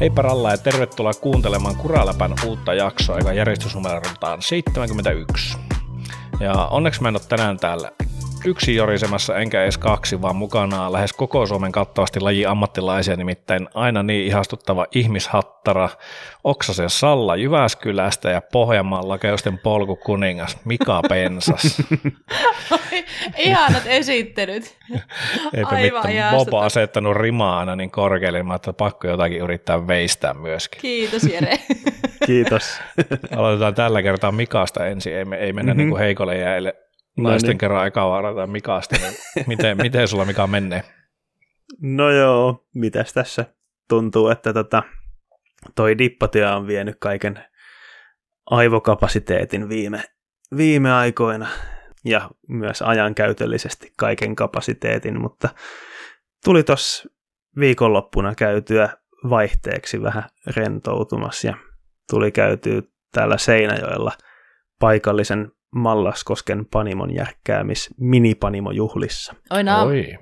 Heippa Ralla ja tervetuloa kuuntelemaan Kuraläpän uutta jaksoa, joka järjestysnumeroltaan 71. Ja onneksi mä en ole tänään täällä yksi jorisemassa enkä edes kaksi, vaan mukana lähes koko Suomen kattavasti laji ammattilaisia, nimittäin aina niin ihastuttava ihmishattara Oksasen Salla Jyväskylästä ja Pohjanmaan lakeusten polkukuningas Mika Pensas. Ihanat esittelyt. Eipä Aivan mitään. Bobo asettanut rimaa aina niin korkealle, niin että pakko jotakin yrittää veistää myöskin. Kiitos Jere. Kiitos. Aloitetaan tällä kertaa Mikasta ensin, ei, me, ei mennä mm-hmm. niin kuin heikolle jäille No Naisten niin. kerran eka varata Mikasta, niin miten, miten sulla Mika menee? No joo, mitäs tässä tuntuu, että tota, toi dippatyö on vienyt kaiken aivokapasiteetin viime, viime aikoina ja myös ajankäytöllisesti kaiken kapasiteetin, mutta tuli tuossa viikonloppuna käytyä vaihteeksi vähän rentoutumassa ja tuli käytyä täällä Seinäjoella paikallisen Mallaskosken panimon järkkäämis minipanimojuhlissa. Oi, no. Oi.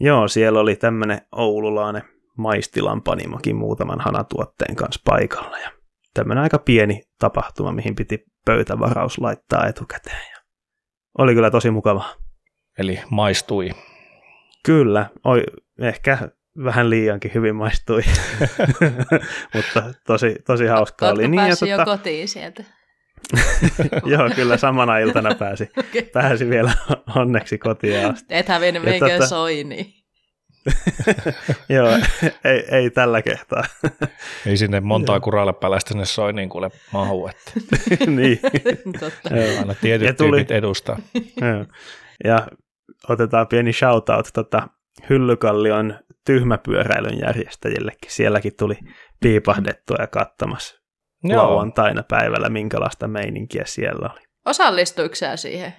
Joo, siellä oli tämmöinen oululainen maistilan panimokin muutaman hanatuotteen kanssa paikalla. Ja tämmöinen aika pieni tapahtuma, mihin piti pöytävaraus laittaa etukäteen. Ja oli kyllä tosi mukava. Eli maistui. Kyllä, oi, ehkä vähän liiankin hyvin maistui, mutta tosi, tosi hauskaa oli. Niin, ja tota... jo kotiin sieltä? Joo, kyllä samana iltana pääsi, okay. pääsi vielä onneksi kotiin asti. Ethän vienyt meikään tota... soini. Joo, ei, ei tällä kertaa. ei sinne montaa kuralle päällä sinne soiniin kuule mahu. Että. niin. Totta. Aina tietyt tuli... tyypit edustaa. Ja otetaan pieni shoutout tota, Hyllykallion tyhmäpyöräilyn järjestäjillekin. Sielläkin tuli piipahdettua ja kattamassa Joo. lauantaina päivällä, minkälaista meininkiä siellä oli. Osallistuiko siihen?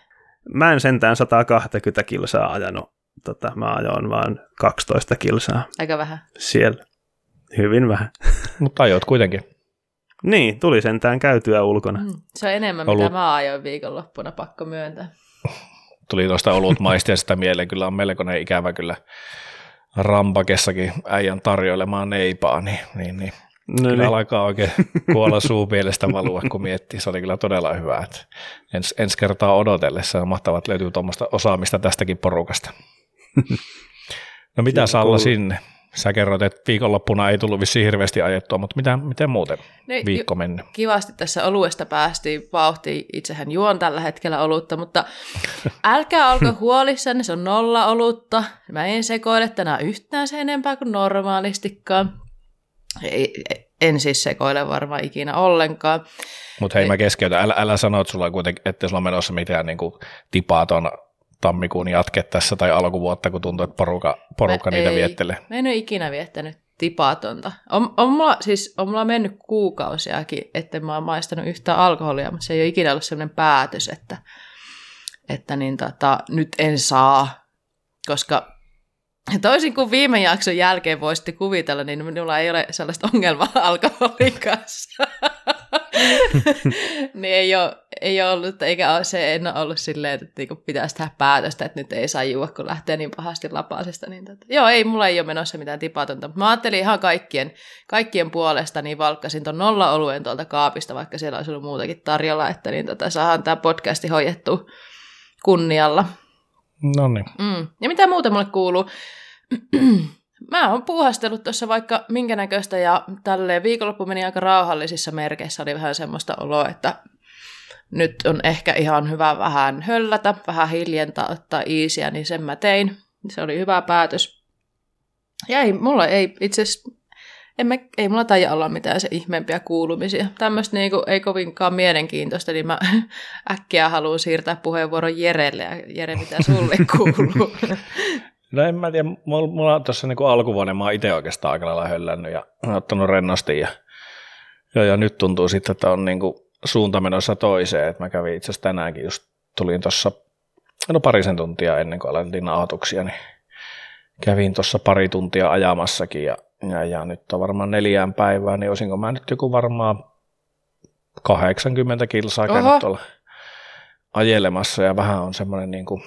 Mä en sentään 120 kilsaa ajanut. Tota, mä ajoin vaan 12 kilsaa. Aika vähän. Siellä. Hyvin vähän. Mutta ajoit kuitenkin. Niin, tuli sentään käytyä ulkona. Mm, se on enemmän, Olut... mitä mä ajoin viikonloppuna, pakko myöntää. Tuli tuosta olut sitä mieleen, kyllä on melkoinen ikävä kyllä rampakessakin äijän tarjoilemaan neipaa, niin, niin, niin No niin. alkaa oikein kuolla suupielestä valua, kun miettii. Se oli kyllä todella hyvä. Että ens, ensi kertaa odotellessa on mahtavaa, että löytyy tuommoista osaamista tästäkin porukasta. No mitä Siinä Salla sinne? Sä kerroit, että viikonloppuna ei tullut vissiin hirveästi ajettua, mutta mitä, miten muuten no, viikko mennyt? Kivasti tässä oluesta päästiin vauhtiin. Itsehän juon tällä hetkellä olutta, mutta älkää olko huolissanne, se on nolla olutta. Mä en sekoile tänään yhtään sen enempää kuin normaalistikaan. Ei, en siis sekoile varmaan ikinä ollenkaan. Mutta hei, mä keskeytän. Älä, älä sano, että sulla kuitenkin, että sulla on menossa mitään niin kuin tipaaton tammikuun jatke tässä tai alkuvuotta, kun tuntuu, että porukka, porukka niitä ei, viettelee. Mä en ole ikinä viettänyt tipatonta. On, on, mulla, siis, on mulla mennyt kuukausiakin, että mä oon maistanut yhtä alkoholia, mutta se ei ole ikinä ollut sellainen päätös, että, että niin tota, nyt en saa, koska Toisin kuin viime jakson jälkeen voisitte kuvitella, niin minulla ei ole sellaista ongelmaa alkoholin kanssa. niin ei ole, ei ole ollut, eikä ole, se en ole ollut silleen, että niinku pitäisi tehdä päätöstä, että nyt ei saa juua, kun lähtee niin pahasti lapasesta. Niin tota. Joo, ei, mulla ei ole menossa mitään tipatonta. Mä ajattelin ihan kaikkien, kaikkien puolesta, niin valkkasin ton nolla oluen tuolta kaapista, vaikka siellä olisi ollut muutakin tarjolla, että niin tota, saadaan tämä podcasti hoidettu kunnialla. No niin. Mm. Ja mitä muuta mulle kuuluu? Mä oon puuhastellut tuossa vaikka minkä näköistä ja tälleen viikonloppu meni aika rauhallisissa merkeissä. Oli vähän semmoista oloa, että nyt on ehkä ihan hyvä vähän höllätä, vähän hiljentää, ottaa iisiä, niin sen mä tein. Se oli hyvä päätös. Ja ei, mulla ei itse asiassa, emme, ei mulla taida olla mitään se ihmeempiä kuulumisia. Tämmöistä niinku, ei kovinkaan mielenkiintoista, niin mä äkkiä haluan siirtää puheenvuoron Jerelle. Ja Jere, mitä sulle kuuluu? No en mä tiedä, mulla, mulla on tuossa niin alkuvuonna, mä oon itse oikeastaan aika lailla höllännyt ja ottanut rennosti ja, ja, ja nyt tuntuu sitten, että on niin suunta menossa toiseen, että mä kävin itse asiassa tänäänkin just, tulin tuossa, no parisen tuntia ennen kuin aloitin nautuksia, niin kävin tuossa pari tuntia ajamassakin ja, ja, ja nyt on varmaan neljään päivään, niin olisinko mä nyt joku varmaan 80 kilsaa käynyt tuolla ajelemassa ja vähän on semmoinen niin kuin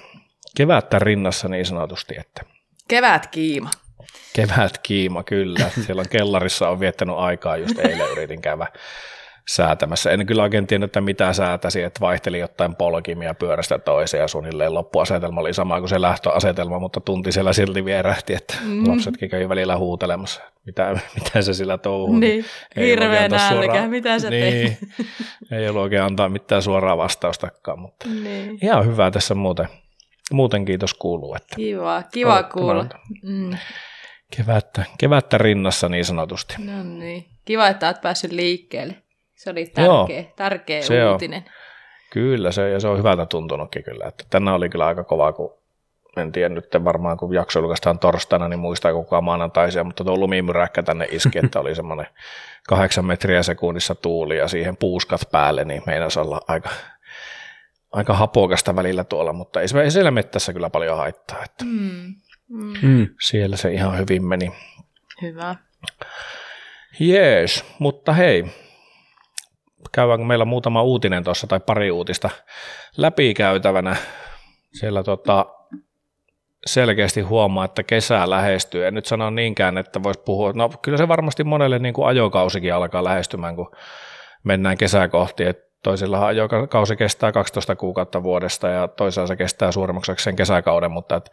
kevättä rinnassa niin sanotusti. Että. Kevät kiima. Kevät kiima, kyllä. Siellä on kellarissa on viettänyt aikaa, just eilen yritin käydä säätämässä. En kyllä oikein tiennyt, että mitä säätäsi, että vaihteli jotain polkimia pyörästä toiseen ja suunnilleen loppuasetelma oli sama kuin se lähtöasetelma, mutta tunti siellä silti vierähti, että mm. lapsetkin kävi välillä huutelemassa, mitä, mitä se sillä touhuu. Niin, hirveä nälkä, mitä se niin, ei ollut oikein antaa mitään suoraa vastaustakaan, mutta niin. ihan hyvää tässä muuten. Muuten kiitos kuuluu. Että kiva, kiva kuulla. Mm. Kevättä, kevättä rinnassa niin sanotusti. No niin, kiva, että olet päässyt liikkeelle. Se oli tärkeä, Joo, tärkeä se uutinen. On. Kyllä, se, ja se on hyvältä tuntunutkin kyllä. Että tänään oli kyllä aika kova, kun en tiedä nyt varmaan, kun jakso julkaistaan torstaina, niin muistaa kukaan maanantaisia, mutta tuo lumimyräkkä tänne iski, että oli semmoinen kahdeksan metriä sekunnissa tuuli ja siihen puuskat päälle, niin meinasi olla aika, aika hapokasta välillä tuolla, mutta ei, ei siellä mettässä kyllä paljon haittaa. Että mm. Mm. Siellä se ihan hyvin meni. Hyvä. Jees, mutta hei, käydäänkö meillä muutama uutinen tuossa tai pari uutista läpikäytävänä. Siellä tota, selkeästi huomaa, että kesä lähestyy. En nyt sano niinkään, että voisi puhua, no kyllä se varmasti monelle niin kuin ajokausikin alkaa lähestymään, kun mennään kesää kohti. Et toisilla ajokausi kestää 12 kuukautta vuodesta ja toisaalta se kestää suurimmaksi sen kesäkauden, mutta et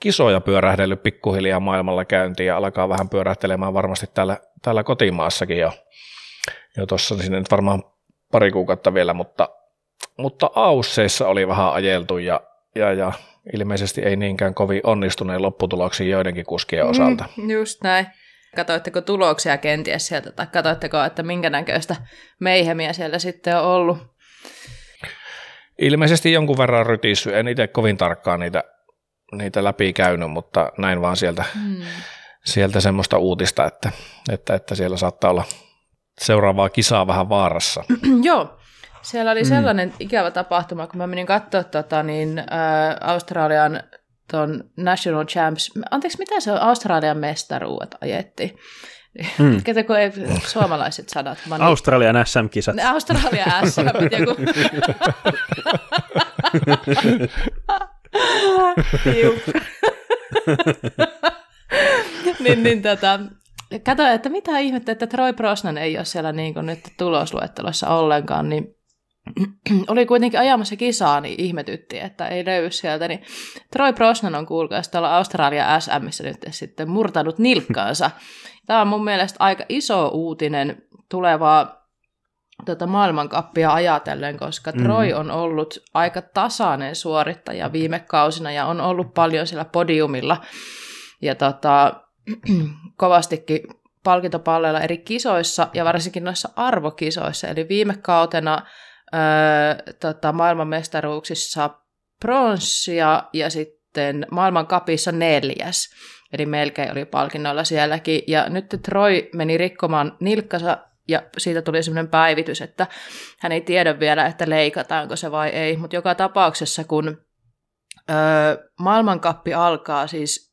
kisoja pyörähdellyt pikkuhiljaa maailmalla käyntiin ja alkaa vähän pyörähtelemään varmasti täällä, täällä kotimaassakin jo jo tuossa sinne nyt varmaan pari kuukautta vielä, mutta, mutta Ausseissa oli vähän ajeltu ja, ja, ja ilmeisesti ei niinkään kovin onnistuneen lopputuloksiin joidenkin kuskien mm, osalta. Mm, just näin. Katoitteko tuloksia kenties sieltä, tai katoitteko, että minkä näköistä meihemiä siellä sitten on ollut? Ilmeisesti jonkun verran rytissy. En itse kovin tarkkaan niitä, niitä läpi käynyt, mutta näin vaan sieltä, mm. sieltä semmoista uutista, että, että, että siellä saattaa olla seuraavaa kisaa vähän vaarassa. Joo, siellä oli mm. sellainen ikävä tapahtuma, kun mä menin katsoa tota, niin, äh, Australian ton National Champs, anteeksi, mitä se on, Australian mestaruudet ajettiin. Mm. Ketä kun ei suomalaiset sanat. Mä niin... Australian SM-kisat. Australian SM, joku. niin, niin tota, Kato, että mitä ihmettä, että Troy Brosnan ei ole siellä niin kuin nyt tulosluettelossa ollenkaan, niin oli kuitenkin ajamassa kisaa, niin ihmetytti, että ei löydy sieltä. Niin Troy Brosnan on kuulkaa tuolla Australia SMissä nyt sitten murtanut nilkkaansa. Tämä on mun mielestä aika iso uutinen tulevaa tota maailmankappia ajatellen, koska mm. Troy on ollut aika tasainen suorittaja viime kausina ja on ollut paljon siellä podiumilla. Ja tota, kovastikin palkintopalleilla eri kisoissa ja varsinkin noissa arvokisoissa. Eli viime kautena öö, tota, maailmanmestaruuksissa pronssia ja sitten maailmankapissa neljäs. Eli melkein oli palkinnoilla sielläkin. Ja nyt Troy meni rikkomaan nilkkansa ja siitä tuli sellainen päivitys, että hän ei tiedä vielä, että leikataanko se vai ei. Mutta joka tapauksessa, kun öö, maailmankappi alkaa siis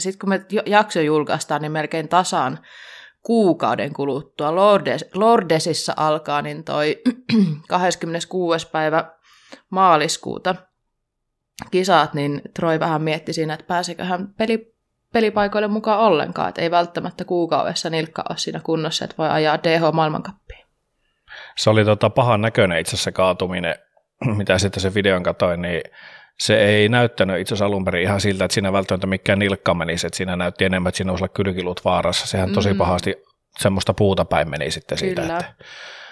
sitten kun me jakso julkaistaan, niin melkein tasan kuukauden kuluttua. Lordes, Lordesissa alkaa niin toi 26. päivä maaliskuuta kisat, niin Troy vähän mietti siinä, että pääsikö hän peli, pelipaikoille mukaan ollenkaan, että ei välttämättä kuukaudessa nilkka ole siinä kunnossa, että voi ajaa DH-maailmankappiin. Se oli tota pahan näköinen itse asiassa kaatuminen, mitä sitten se videon katoin, niin se ei näyttänyt itse asiassa alun perin ihan siltä, että siinä välttämättä mikään nilkka menisi, että siinä näytti enemmän, että siinä olisi olla kylkilut vaarassa. Sehän tosi mm. pahasti semmoista puuta päin meni sitten Kyllä. siitä. Että,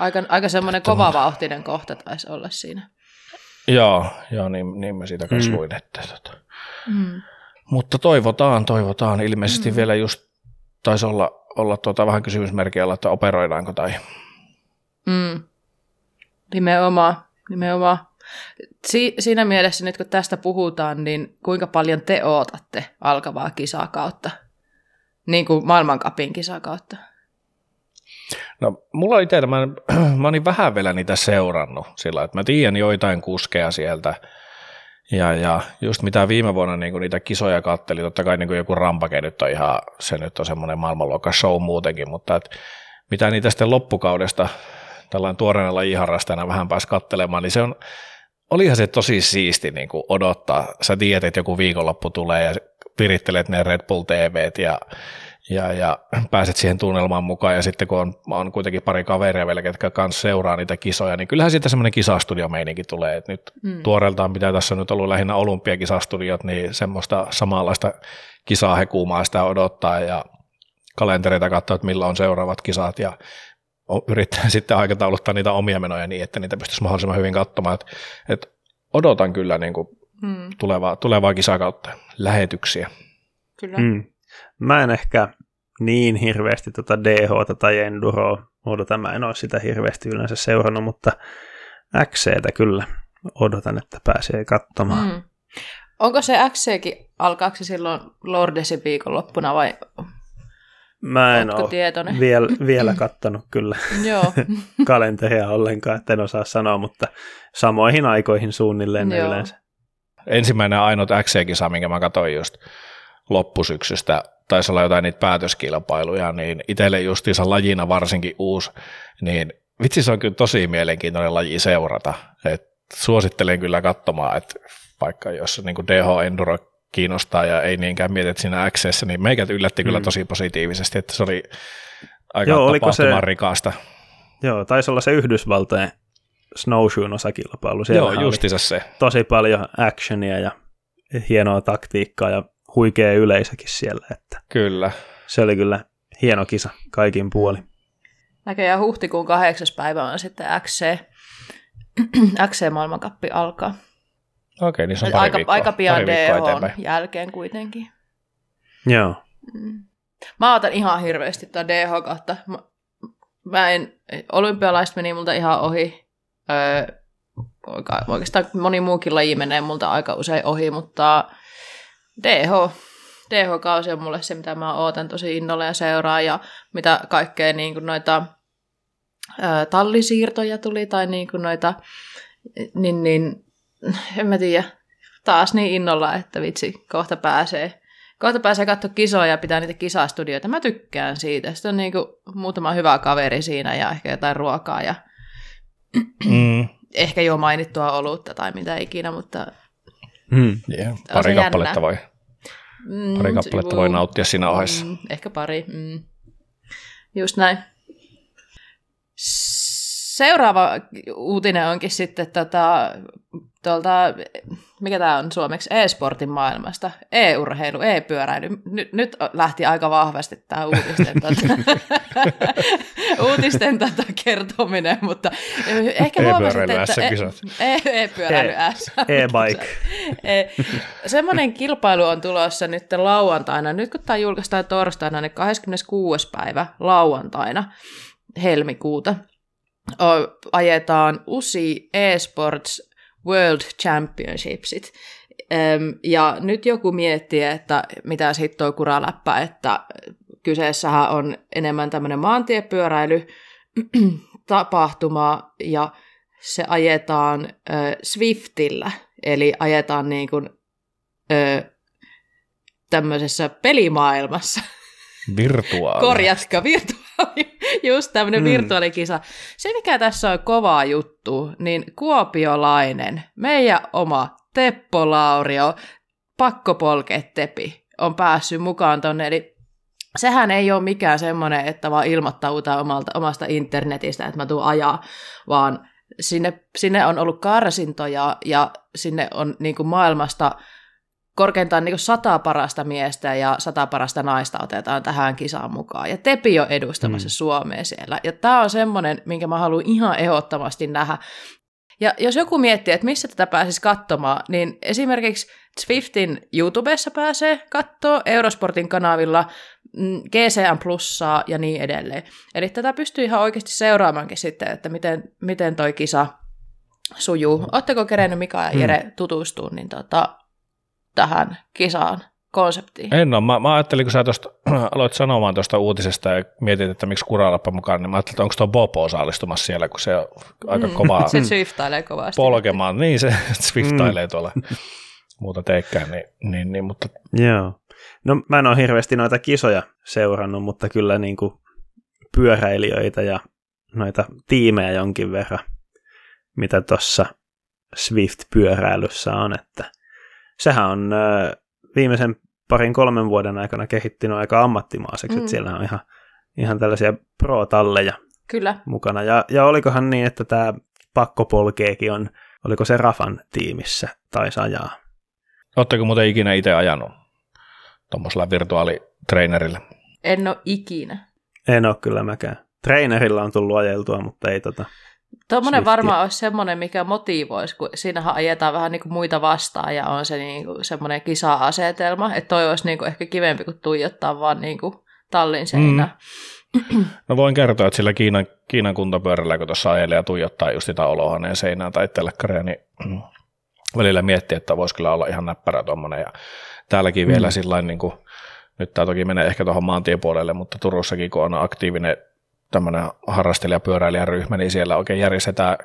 aika, aika semmoinen kova vauhtinen kohta taisi olla siinä. Joo, joo niin, niin mä siitä kanssa mm. luin. Että, tota. mm. Mutta toivotaan, toivotaan. Ilmeisesti mm. vielä just taisi olla, olla tuota vähän kysymysmerkiä että operoidaanko tai... Mm. Nimenomaan, nimenomaan. Si- siinä mielessä nyt kun tästä puhutaan, niin kuinka paljon te ootatte alkavaa kisakautta? Niin kuin maailmankapin kisakautta. No mulla itsellä, mä, mä olin vähän vielä niitä seurannut sillä, että mä tiedän joitain kuskeja sieltä, ja, ja just mitä viime vuonna niin niitä kisoja katteli, totta kai niin joku rampake nyt on ihan, se nyt on semmoinen maailmanluokan show muutenkin, mutta et, mitä niitä sitten loppukaudesta tällainen tuoreena lajiharrastajana vähän pääsi kattelemaan, niin se on, olihan se tosi siisti niin kuin odottaa. Sä tiedät, että joku viikonloppu tulee ja virittelet ne Red Bull TVt ja, ja, ja pääset siihen tunnelmaan mukaan ja sitten kun on, on kuitenkin pari kaveria vielä, ketkä kanssa seuraa niitä kisoja, niin kyllähän siitä semmoinen kisastudiomeininki tulee, että nyt mm. tuoreeltaan mitä tässä on nyt ollut lähinnä olympiakisastudiot, niin semmoista samanlaista kisaa hekuumaa sitä odottaa ja kalentereita katsoa, että milloin on seuraavat kisat ja yrittää sitten aikatauluttaa niitä omia menoja niin, että niitä pystyisi mahdollisimman hyvin katsomaan. Että, että odotan kyllä niin kuin hmm. tulevaa, tulevaa kisakautta, lähetyksiä. Kyllä. Hmm. Mä en ehkä niin hirveästi tuota DH tai Enduroa odota, mä en ole sitä hirveästi yleensä seurannut, mutta XCtä kyllä odotan, että pääsee katsomaan. Hmm. Onko se XCkin, alkaako se silloin Lordesin viikonloppuna vai Mä en ole vielä, vielä kattanut kyllä Joo. kalenteria ollenkaan, että en osaa sanoa, mutta samoihin aikoihin suunnilleen ne yleensä. Ensimmäinen ainut XC-kisa, minkä mä katsoin just loppusyksystä, taisi olla jotain niitä päätöskilpailuja, niin itselle justiinsa lajina varsinkin uusi, niin vitsi se on kyllä tosi mielenkiintoinen laji seurata. Et suosittelen kyllä katsomaan, että vaikka jos niin DH Enduro kiinnostaa ja ei niinkään mieti, että siinä XS, niin meikät yllätti kyllä mm. tosi positiivisesti, että se oli aika Joo, oliko se, rikasta. Joo, taisi olla se Yhdysvaltojen snowshoen osakilpailu. Siellä Joo, justiinsa se. Tosi paljon actionia ja hienoa taktiikkaa ja huikea yleisökin siellä. Että kyllä. Se oli kyllä hieno kisa kaikin puoli. Näköjään huhtikuun kahdeksas päivä on sitten XC, XC-maailmankappi alkaa. Okei, niin se on pari aika, viikkoa, aika pian DH jälkeen kuitenkin. Joo. Mm. Mä otan ihan hirveästi tuota DH kautta. Mä, mä en, olympialaiset meni multa ihan ohi. Öö, oikeastaan moni muukin laji menee multa aika usein ohi, mutta DH, DH-kausi on mulle se, mitä mä ootan tosi innolla ja seuraa, ja mitä kaikkea niin kuin noita ö, tallisiirtoja tuli, tai niin kuin noita, niin, niin en mä tiedä, taas niin innolla, että vitsi, kohta pääsee, kohta pääsee katsoa kisoja ja pitää niitä kisastudioita. Mä tykkään siitä. Sitten on niin kuin muutama hyvä kaveri siinä ja ehkä jotain ruokaa ja mm. ehkä jo mainittua olutta tai mitä ikinä, mutta mm. yeah. pari kappaletta voi, mm, pari kappaletta voi nauttia siinä ohessa. Mm, ehkä pari, mm. just näin. Seuraava uutinen onkin sitten tota, tuolta, mikä tämä on suomeksi, e-sportin maailmasta, e-urheilu, e-pyöräily. Nyt, nyt lähti aika vahvasti tämä uutisten, tota, uutisten tota kertominen, mutta ehkä huomasit, että e- e-pyöräily S. E-bike. E, semmoinen kilpailu on tulossa nyt lauantaina, nyt kun tämä julkaistaan torstaina, niin 26. päivä lauantaina helmikuuta ajetaan USI eSports World Championshipsit. Ja nyt joku miettii, että mitä sitten tuo kuraläppä, että kyseessähän on enemmän tämmöinen maantiepyöräily tapahtuma ja se ajetaan Swiftillä, eli ajetaan niin kuin, tämmöisessä pelimaailmassa. Virtuaali. Korjatko, virtuaali. Just tämmöinen mm. virtuaalikisa. Se, mikä tässä on kovaa juttu, niin kuopiolainen, meidän oma Teppo Laurio, pakkopolketepi, on päässyt mukaan tonne. Eli sehän ei ole mikään semmoinen, että vaan ilmoittautuu omalta, omasta internetistä, että mä tuun ajaa, vaan sinne, sinne on ollut karsintoja ja sinne on niin kuin maailmasta korkeintaan niin sata parasta miestä ja sata parasta naista otetaan tähän kisaan mukaan. Ja Tepi on edustamassa mm. Suomea siellä. Ja tämä on semmoinen, minkä mä haluan ihan ehdottomasti nähdä. Ja jos joku miettii, että missä tätä pääsisi katsomaan, niin esimerkiksi Swiftin YouTubessa pääsee katsoa, Eurosportin kanavilla, mm, GCN Plussaa ja niin edelleen. Eli tätä pystyy ihan oikeasti seuraamaankin sitten, että miten, miten toi kisa sujuu. Oletteko kerennyt Mika ja Jere hmm. tutustua, niin tota, tähän kisaan konseptiin? En ole. Mä, mä ajattelin, kun sä tosta, aloit sanomaan tuosta uutisesta ja mietit, että miksi kuralappa mukaan, niin mä ajattelin, että onko tuo Bobo osallistumassa siellä, kun se on aika mm. kovaa se swiftailee kovasti. polkemaan. Niin, se swiftailee mm. tuolla muuta teikkään. Niin, niin, niin, mutta... Joo. No mä en ole hirveästi noita kisoja seurannut, mutta kyllä niin kuin pyöräilijöitä ja noita tiimejä jonkin verran, mitä tuossa Swift-pyöräilyssä on, että sehän on viimeisen parin kolmen vuoden aikana kehittynyt aika ammattimaiseksi, mm. että siellä on ihan, ihan tällaisia pro-talleja Kyllä. mukana. Ja, ja olikohan niin, että tämä pakkopolkeekin on, oliko se Rafan tiimissä tai ajaa? Oletteko muuten ikinä itse ajanut tuommoisella virtuaalitrainerilla? En ole ikinä. En ole kyllä mäkään. Trainerilla on tullut ajeltua, mutta ei tota... Tuommoinen varmaan olisi semmoinen, mikä motivoisi, kun siinähän ajetaan vähän niin kuin muita vastaan ja on se niin kuin semmoinen kisa-asetelma, että toi olisi niin kuin ehkä kivempi kuin tuijottaa vaan niin kuin tallin seinään. Mm. No voin kertoa, että sillä Kiinan, Kiinan kuntapyörällä, kun tuossa ajelee ja tuijottaa just sitä olohaneen seinään tai telkkaria, niin välillä miettii, että voisi kyllä olla ihan näppärä tuommoinen. Ja täälläkin mm. vielä sillä niin kuin, nyt tämä toki menee ehkä tuohon maantiepuolelle, mutta Turussakin kun on aktiivinen tämmöinen harrastelijapyöräilijäryhmä, niin siellä oikein järjestetään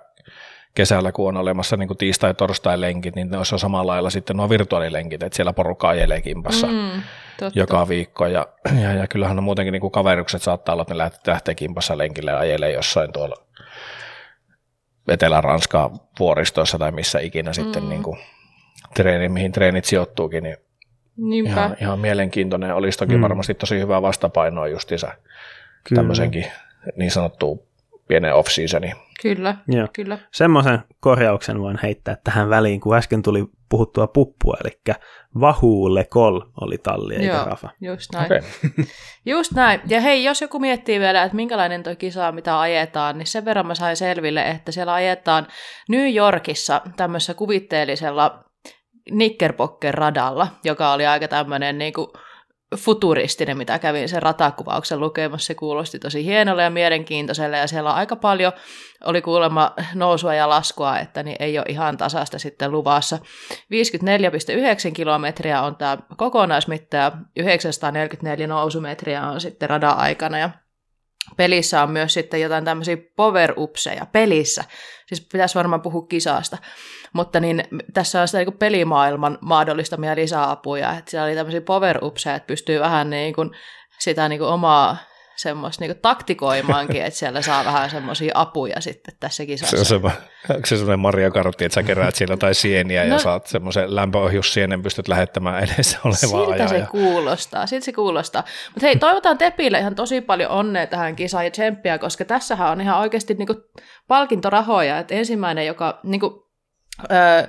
kesällä, kun on olemassa niin tiistai- ja torstai-lenkit, niin ne on samalla lailla sitten nuo virtuaalilenkit, että siellä porukka ajelee kimpassa mm, joka viikko. Ja, ja, ja kyllähän on muutenkin niin kuin kaverukset saattaa olla, että ne lähtee, lähtee kimpassa lenkille ja ajelee jossain tuolla Etelä-Ranskaa vuoristoissa tai missä ikinä mm. sitten niin kuin treeni, mihin treenit sijoittuukin, niin ihan, ihan mielenkiintoinen. Olisi toki mm. varmasti tosi hyvää vastapainoa justiinsa tämmöisenkin niin sanottu pienen off-seasoni. Kyllä, Joo. kyllä. Semmoisen korjauksen voin heittää tähän väliin, kun äsken tuli puhuttua puppua, eli Vahuulle Kol oli talli, eikä Joo, Rafa. just näin. Okay. just näin. Ja hei, jos joku miettii vielä, että minkälainen tuo kisa, mitä ajetaan, niin sen verran mä sain selville, että siellä ajetaan New Yorkissa tämmöisessä kuvitteellisella Knickerbocker radalla, joka oli aika tämmöinen niin kuin futuristinen, mitä kävin sen ratakuvauksen lukemassa. Se kuulosti tosi hienolle ja mielenkiintoiselle ja siellä on aika paljon, oli kuulemma nousua ja laskua, että niin ei ole ihan tasasta sitten luvassa. 54,9 kilometriä on tämä kokonaismitta ja 944 nousumetriä on sitten radan aikana ja Pelissä on myös sitten jotain tämmöisiä power upseja pelissä. Siis pitäisi varmaan puhua kisasta. Mutta niin, tässä on sitä niin pelimaailman mahdollistamia lisäapuja. Että siellä oli tämmöisiä power upseja, että pystyy vähän niin kuin sitä niin kuin omaa semmoista niin taktikoimaankin, että siellä saa vähän semmoisia apuja sitten tässä kisassa. Se on semmoinen, onko se semmoinen Mario Kartti, että sä keräät siellä jotain sieniä no, ja saat semmoisen lämpöohjussienen, pystyt lähettämään edessä olevaa Siltä se kuulostaa, siltä se kuulostaa. Mutta hei, toivotaan Tepille ihan tosi paljon onnea tähän kisaan ja tsemppiä, koska tässähän on ihan oikeasti niin palkintorahoja, että ensimmäinen, joka niin kuin, öö,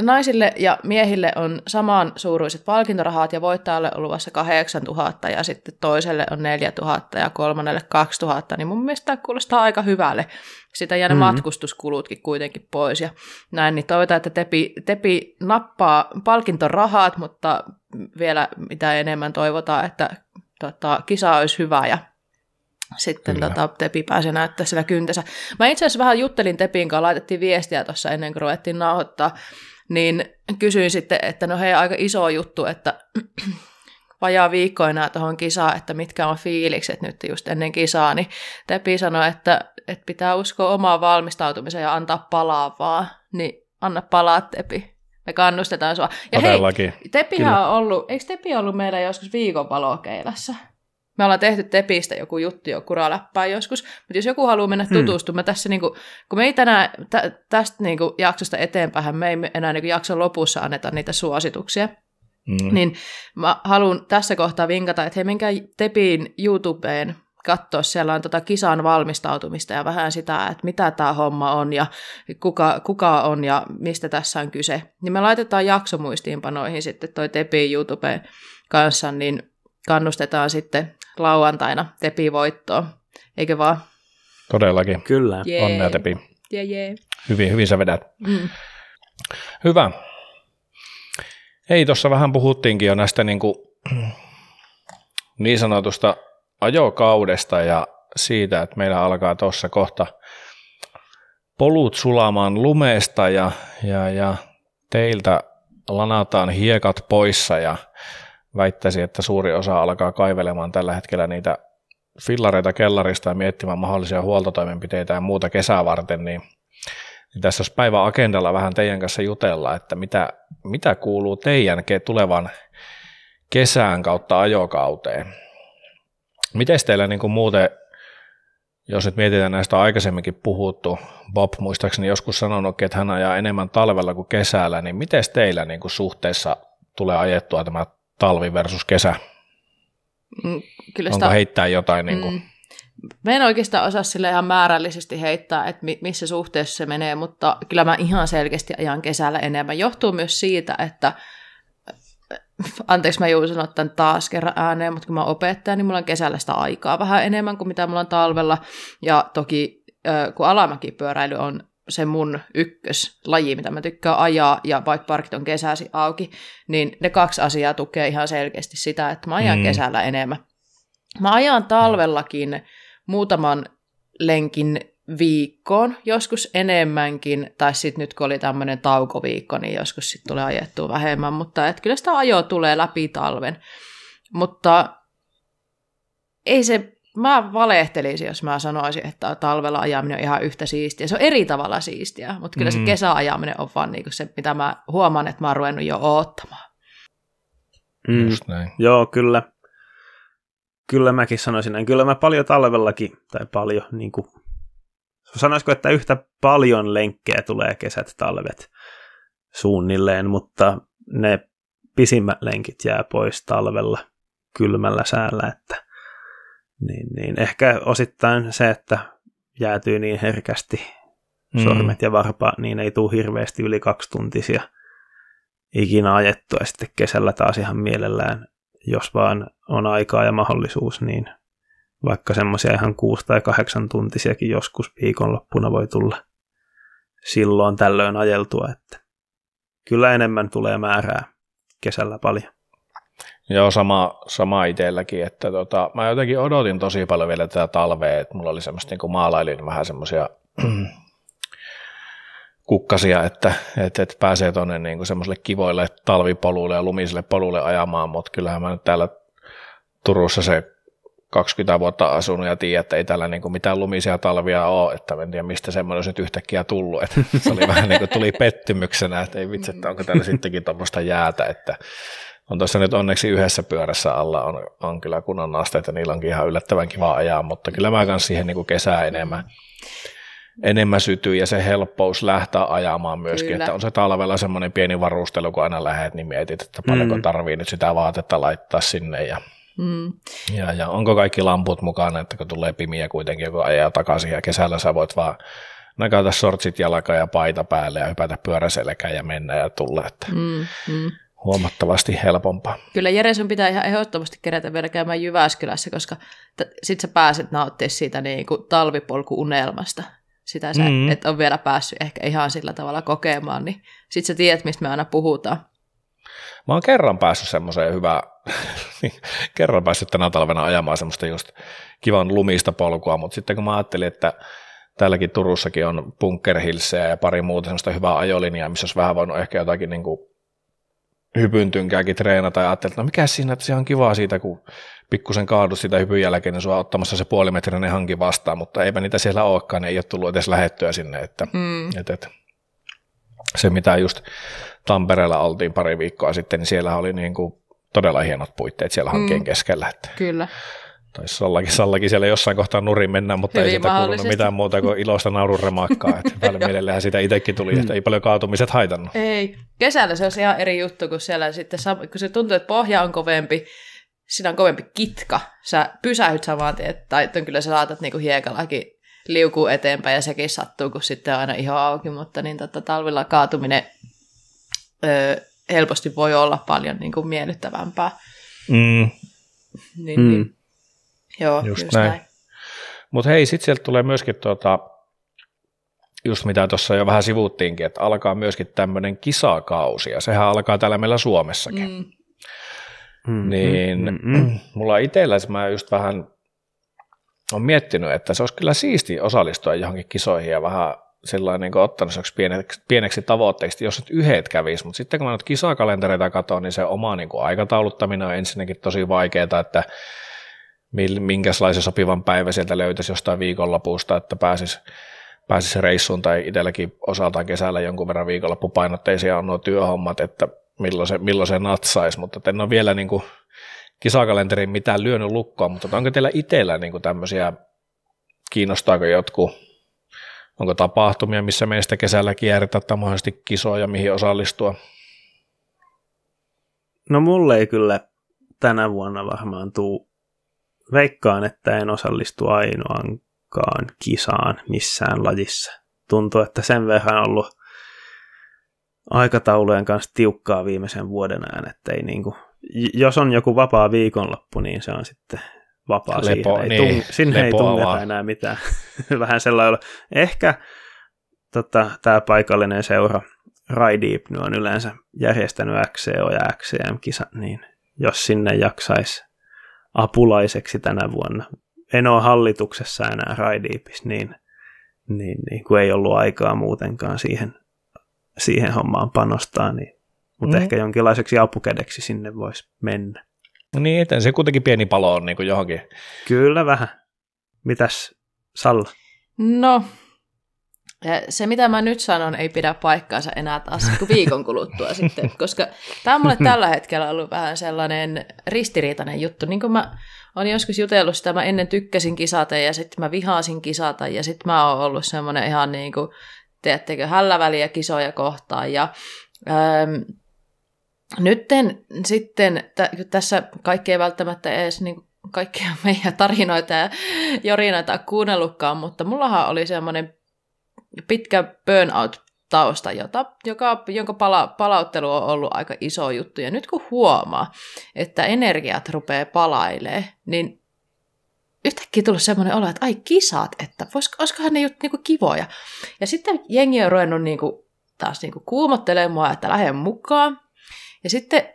naisille ja miehille on saman suuruiset palkintorahat ja voittajalle on luvassa 8000 ja sitten toiselle on 4000 ja kolmannelle 2000, niin mun mielestä tämä kuulostaa aika hyvälle. Sitä jää ne mm-hmm. matkustuskulutkin kuitenkin pois ja näin, niin toivotaan, että Tepi, Tepi nappaa palkintorahat, mutta vielä mitä enemmän toivotaan, että tota, kisa olisi hyvä ja sitten tota, Tepi pääsi näyttää sillä kyntensä. Mä itse asiassa vähän juttelin Tepin kanssa, laitettiin viestiä tuossa ennen kuin ruvettiin nauhoittaa, niin kysyin sitten, että no hei, aika iso juttu, että vajaa viikko enää tuohon kisaan, että mitkä on fiilikset nyt just ennen kisaa, niin Tepi sanoi, että, että pitää uskoa omaan valmistautumiseen ja antaa palaa vaan, niin anna palaa Tepi. Me kannustetaan sua. Ja Todellakin. hei, Tepihän Kyllä. on ollut, eikö Tepi ollut meillä joskus viikon valokeilassa? Me ollaan tehty Tepistä joku juttu jo kuraläppää joskus, mutta jos joku haluaa mennä hmm. tutustumaan, tässä niinku, kun me ei tänään tä, tästä niinku jaksosta eteenpäin, me ei enää niinku jakson lopussa anneta niitä suosituksia, hmm. niin mä haluan tässä kohtaa vinkata, että hei menkää Tepin YouTubeen katsoa, siellä on tota kisan valmistautumista ja vähän sitä, että mitä tämä homma on ja kuka, kuka on ja mistä tässä on kyse. Niin me laitetaan jaksomuistiinpanoihin sitten toi Tepin YouTubeen kanssa, niin kannustetaan sitten lauantaina Tepi voittoon, eikö vaan? Todellakin. Kyllä. Yeah. Onnea Tepi. Yeah, yeah. Hyvin, hyvin sä vedät. Mm. Hyvä. Ei, tuossa vähän puhuttiinkin jo näistä niin, kuin, niin sanotusta ajokaudesta ja siitä, että meillä alkaa tuossa kohta polut sulamaan lumesta ja, ja, ja teiltä lanataan hiekat poissa ja väittäisi, että suuri osa alkaa kaivelemaan tällä hetkellä niitä fillareita kellarista ja miettimään mahdollisia huoltotoimenpiteitä ja muuta kesää varten, niin, niin tässä olisi päivän agendalla vähän teidän kanssa jutella, että mitä, mitä kuuluu teidän tulevan kesään kautta ajokauteen. Miten teillä niin kuin muuten, jos nyt mietitään näistä aikaisemminkin puhuttu, Bob muistaakseni joskus sanonut, että hän ajaa enemmän talvella kuin kesällä, niin miten teillä niin kuin suhteessa tulee ajettua tämä talvi versus kesä? Mm, kyllä sitä... Onko heittää jotain? Niin kuin... mm. Mä en oikeastaan osaa sille ihan määrällisesti heittää, että missä suhteessa se menee, mutta kyllä mä ihan selkeästi ajan kesällä enemmän. Johtuu myös siitä, että anteeksi mä joudun sanoa tämän taas kerran ääneen, mutta kun mä opettajan, niin mulla on kesällä sitä aikaa vähän enemmän kuin mitä mulla on talvella. Ja toki kun alamäkipyöräily on se mun ykköslaji, mitä mä tykkään ajaa, ja vaikka parkit on kesäsi auki, niin ne kaksi asiaa tukee ihan selkeästi sitä, että mä ajan mm. kesällä enemmän. Mä ajan talvellakin muutaman lenkin viikkoon, joskus enemmänkin, tai sitten nyt kun oli tämmöinen taukoviikko, niin joskus sitten tulee ajettua vähemmän, mutta et kyllä sitä ajoa tulee läpi talven. Mutta ei se, mä valehtelisin, jos mä sanoisin, että talvella ajaminen on ihan yhtä siistiä. Se on eri tavalla siistiä, mutta kyllä mm. se kesäajaminen on vaan niinku se, mitä mä huomaan, että mä oon ruvennut jo oottamaan. Mm. Just näin. Joo, kyllä. Kyllä mäkin sanoisin näin. Kyllä mä paljon talvellakin, tai paljon, niin kuin sanoisiko, että yhtä paljon lenkkejä tulee kesät, talvet suunnilleen, mutta ne pisimmät lenkit jää pois talvella kylmällä säällä, että niin, niin ehkä osittain se, että jäätyy niin herkästi mm. sormet ja varpa, niin ei tule hirveästi yli kaksi tuntisia ikinä ajettua ja sitten kesällä taas ihan mielellään, jos vaan on aikaa ja mahdollisuus, niin vaikka semmoisia ihan kuusi tai kahdeksan tuntisiakin joskus viikonloppuna voi tulla silloin tällöin ajeltua, että kyllä enemmän tulee määrää kesällä paljon. Joo, sama, sama itselläkin, että tota, mä jotenkin odotin tosi paljon vielä tätä talvea, että mulla oli semmoista niin maalailin vähän semmoisia kukkasia, että, että, että pääsee tuonne niin semmoiselle kivoille talvipoluille ja lumisille poluille ajamaan, mutta kyllähän mä nyt täällä Turussa se 20 vuotta asunut ja tiedän, että ei täällä niin kuin mitään lumisia talvia ole, että en tiedä mistä semmoinen olisi nyt yhtäkkiä tullut, että se oli vähän niin kuin tuli pettymyksenä, että ei vitsi, että onko täällä sittenkin tuommoista jäätä, että on tuossa nyt onneksi yhdessä pyörässä alla on, on kyllä kunnon asteet ja niillä onkin ihan yllättävän kiva ajaa, mutta kyllä mä kanssa siihen niin kuin kesää enemmän, enemmän sytyy ja se helppous lähtää ajamaan myöskin, kyllä. että on se talvella semmoinen pieni varustelu, kun aina lähdet, niin mietit, että paljonko mm. tarvii nyt sitä vaatetta laittaa sinne ja Mm. Ja, ja onko kaikki lamput mukana, että kun tulee pimiä kuitenkin, joku ajaa takaisin ja kesällä sä voit vaan nakata sortsit jalka ja paita päälle ja hypätä pyöräselkään ja mennä ja tulla, että mm, mm. Huomattavasti helpompaa. Kyllä Jere, sun pitää ihan ehdottomasti kerätä vielä käymään Jyväskylässä, koska t- sit sä pääset nauttimaan siitä niin kuin talvipolkuunelmasta. Sitä sä mm. et ole vielä päässyt ehkä ihan sillä tavalla kokemaan, niin sit sä tiedät, mistä me aina puhutaan. Mä oon kerran päässyt semmoiseen hyvään, kerran päässyt tänä talvena ajamaan semmoista just kivan lumista polkua, mutta sitten kun mä ajattelin, että täälläkin Turussakin on Bunker Hillsejä ja pari muuta semmoista hyvää ajolinjaa, missä olisi vähän voinut ehkä jotakin niin kuin hypyntynkääkin treenata ja ajattelin, että no mikä siinä, että se on kivaa siitä, kun pikkusen kaadut sitä hypyn jälkeen, niin sua ottamassa se puolimetrinen hanki vastaan, mutta eipä niitä siellä olekaan, niin ei ole tullut edes lähettyä sinne, että, mm. et, et, se mitä just Tampereella oltiin pari viikkoa sitten, niin siellä oli niin kuin todella hienot puitteet siellä hankkeen mm. keskellä. Että Kyllä. Taisi Sallakin, Sallakin siellä jossain kohtaa nurin mennä, mutta Hyvin ei sieltä kuulunut mitään muuta kuin iloista naurun remakkaa. Että mielellähän sitä itsekin tuli, että ei paljon kaatumiset haitannut. Ei. Kesällä se on ihan eri juttu, kun siellä sitten, kun se tuntuu, että pohja on kovempi, siinä on kovempi kitka. Sä pysähyt saman tien, tai kyllä sä saatat niinku hiekallakin liukuu eteenpäin ja sekin sattuu, kun sitten on aina ihan auki, mutta niin tota, talvilla kaatuminen ö, helposti voi olla paljon niin kuin miellyttävämpää. Mm. Niin, mm. niin. Joo, just, just näin. näin. Mutta hei, sitten sieltä tulee myöskin tuota, just mitä tuossa jo vähän sivuuttiinkin, että alkaa myöskin tämmöinen kisakausi, ja sehän alkaa täällä meillä Suomessakin. Mm. Mm, niin mm, mm, mm. mulla itsellä mä just vähän on miettinyt, että se olisi kyllä siisti osallistua johonkin kisoihin ja vähän sillä niin ottanut pieneksi, pieneksi tavoitteeksi, jos nyt yhdet kävisi, mutta sitten kun mä nyt kisakalentereita katson, niin se oma niin kuin aikatauluttaminen on ensinnäkin tosi vaikeaa, että minkälaisen sopivan päivä sieltä löytäisi jostain viikonlopusta, että pääsisi pääsisi reissuun tai itselläkin osaltaan kesällä jonkun verran viikonloppupainotteisia on nuo työhommat, että milloin se, milloin se natsaisi, mutta en ole vielä niin kuin kisakalenteriin mitään lyönyt lukkoa, mutta onko teillä itsellä niin kuin tämmöisiä, kiinnostaako jotkut Onko tapahtumia, missä meistä kesällä kierretään tai mahdollisesti kisoja, mihin osallistua? No mulle ei kyllä tänä vuonna varmaan tuu. Veikkaan, että en osallistu ainoankaan kisaan missään lajissa. Tuntuu, että sen verran on ollut aikataulujen kanssa tiukkaa viimeisen vuoden ajan, että ei niinku, jos on joku vapaa viikonloppu, niin se on sitten vapaa Lepo, siihen. Ei niin, tung, sinne ei tungeta enää mitään. Vähän sellainen. Ehkä tota, tämä paikallinen seura Raideep on yleensä järjestänyt XCO ja XCM-kisa, niin jos sinne jaksaisi apulaiseksi tänä vuonna. En ole hallituksessa enää Raideepis, niin, niin, niin kun ei ollut aikaa muutenkaan siihen, siihen hommaan panostaa, niin, mutta mm. ehkä jonkinlaiseksi apukädeksi sinne voisi mennä. No niin, että se kuitenkin pieni palo on niin kuin johonkin. Kyllä vähän. Mitäs Salla? No, se mitä mä nyt sanon ei pidä paikkaansa enää taas kuin viikon kuluttua sitten, koska tämä on mulle tällä hetkellä ollut vähän sellainen ristiriitainen juttu. Niin kuin mä oon joskus jutellut sitä, mä ennen tykkäsin kisata ja sitten mä vihaasin kisata ja sitten mä oon ollut semmoinen ihan niin kuin, teettekö, hälläväliä kisoja kohtaan ja ähm, Nytten sitten, t- tässä kaikki ei välttämättä edes niin kaikkia meidän tarinoita ja jorinoita kuunnellutkaan, mutta mullahan oli semmoinen pitkä burnout-tausta, jota, joka, jonka pala, palauttelu on ollut aika iso juttu. Ja nyt kun huomaa, että energiat rupeaa palailee, niin yhtäkkiä tullut semmoinen olo, että ai kisat, että vois, olisikohan ne jut, niinku kivoja. Ja sitten jengi on ruvennut niinku, taas niinku kuumottelemaan että lähden mukaan. Ja sitten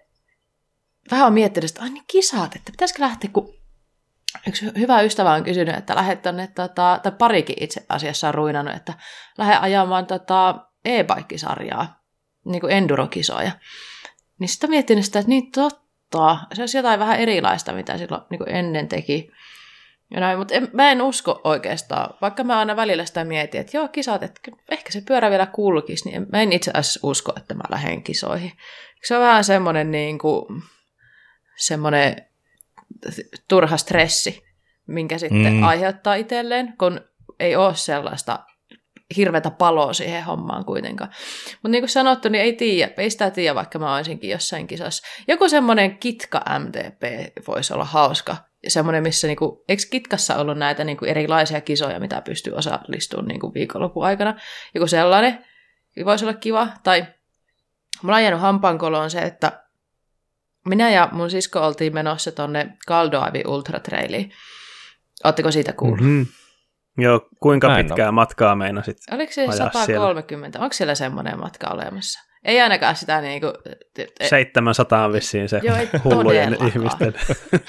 vähän on miettinyt, että ai niin kisat, että pitäisikö lähteä, kun yksi hyvä ystävä on kysynyt, että lähdet tonne, tota, tai parikin itse asiassa on ruinannut, että lähde ajamaan tota, e-bike-sarjaa, niin kuin endurokisoja. Niin sitten miettinyt sitä, että niin totta, se olisi jotain vähän erilaista, mitä silloin niin kuin ennen teki. Ja näin, mutta en, mä en usko oikeastaan, vaikka mä aina välillä sitä mietin, että joo, kisat, että ehkä se pyörä vielä kulkisi, niin mä en itse asiassa usko, että mä lähden kisoihin. Se on vähän semmoinen niin kuin, semmoinen turha stressi, minkä sitten mm. aiheuttaa itselleen, kun ei ole sellaista hirveätä paloa siihen hommaan kuitenkaan. Mutta niin kuin sanottu, niin ei tiedä, ei sitä tiedä, vaikka mä olisinkin jossain kisassa. Joku semmoinen kitka MTP voisi olla hauska. Semmoinen, missä, niin kuin, eikö kitkassa ollut näitä niin kuin erilaisia kisoja, mitä pystyy osallistumaan niin kuin viikonlopun aikana? Joku sellainen voisi olla kiva. Tai mulla on jäänyt hampaankoloon se, että minä ja mun sisko oltiin menossa tonne Kaldoavi Ultra Trailiin. Oletteko siitä kuullut? Mm-hmm. Joo, kuinka pitkää matkaa meinasit Oliko se 130? Siellä? Onko siellä semmoinen matka olemassa? Ei ainakaan sitä niin kuin... 700 on vissiin se Joo, hullujen ihmisten.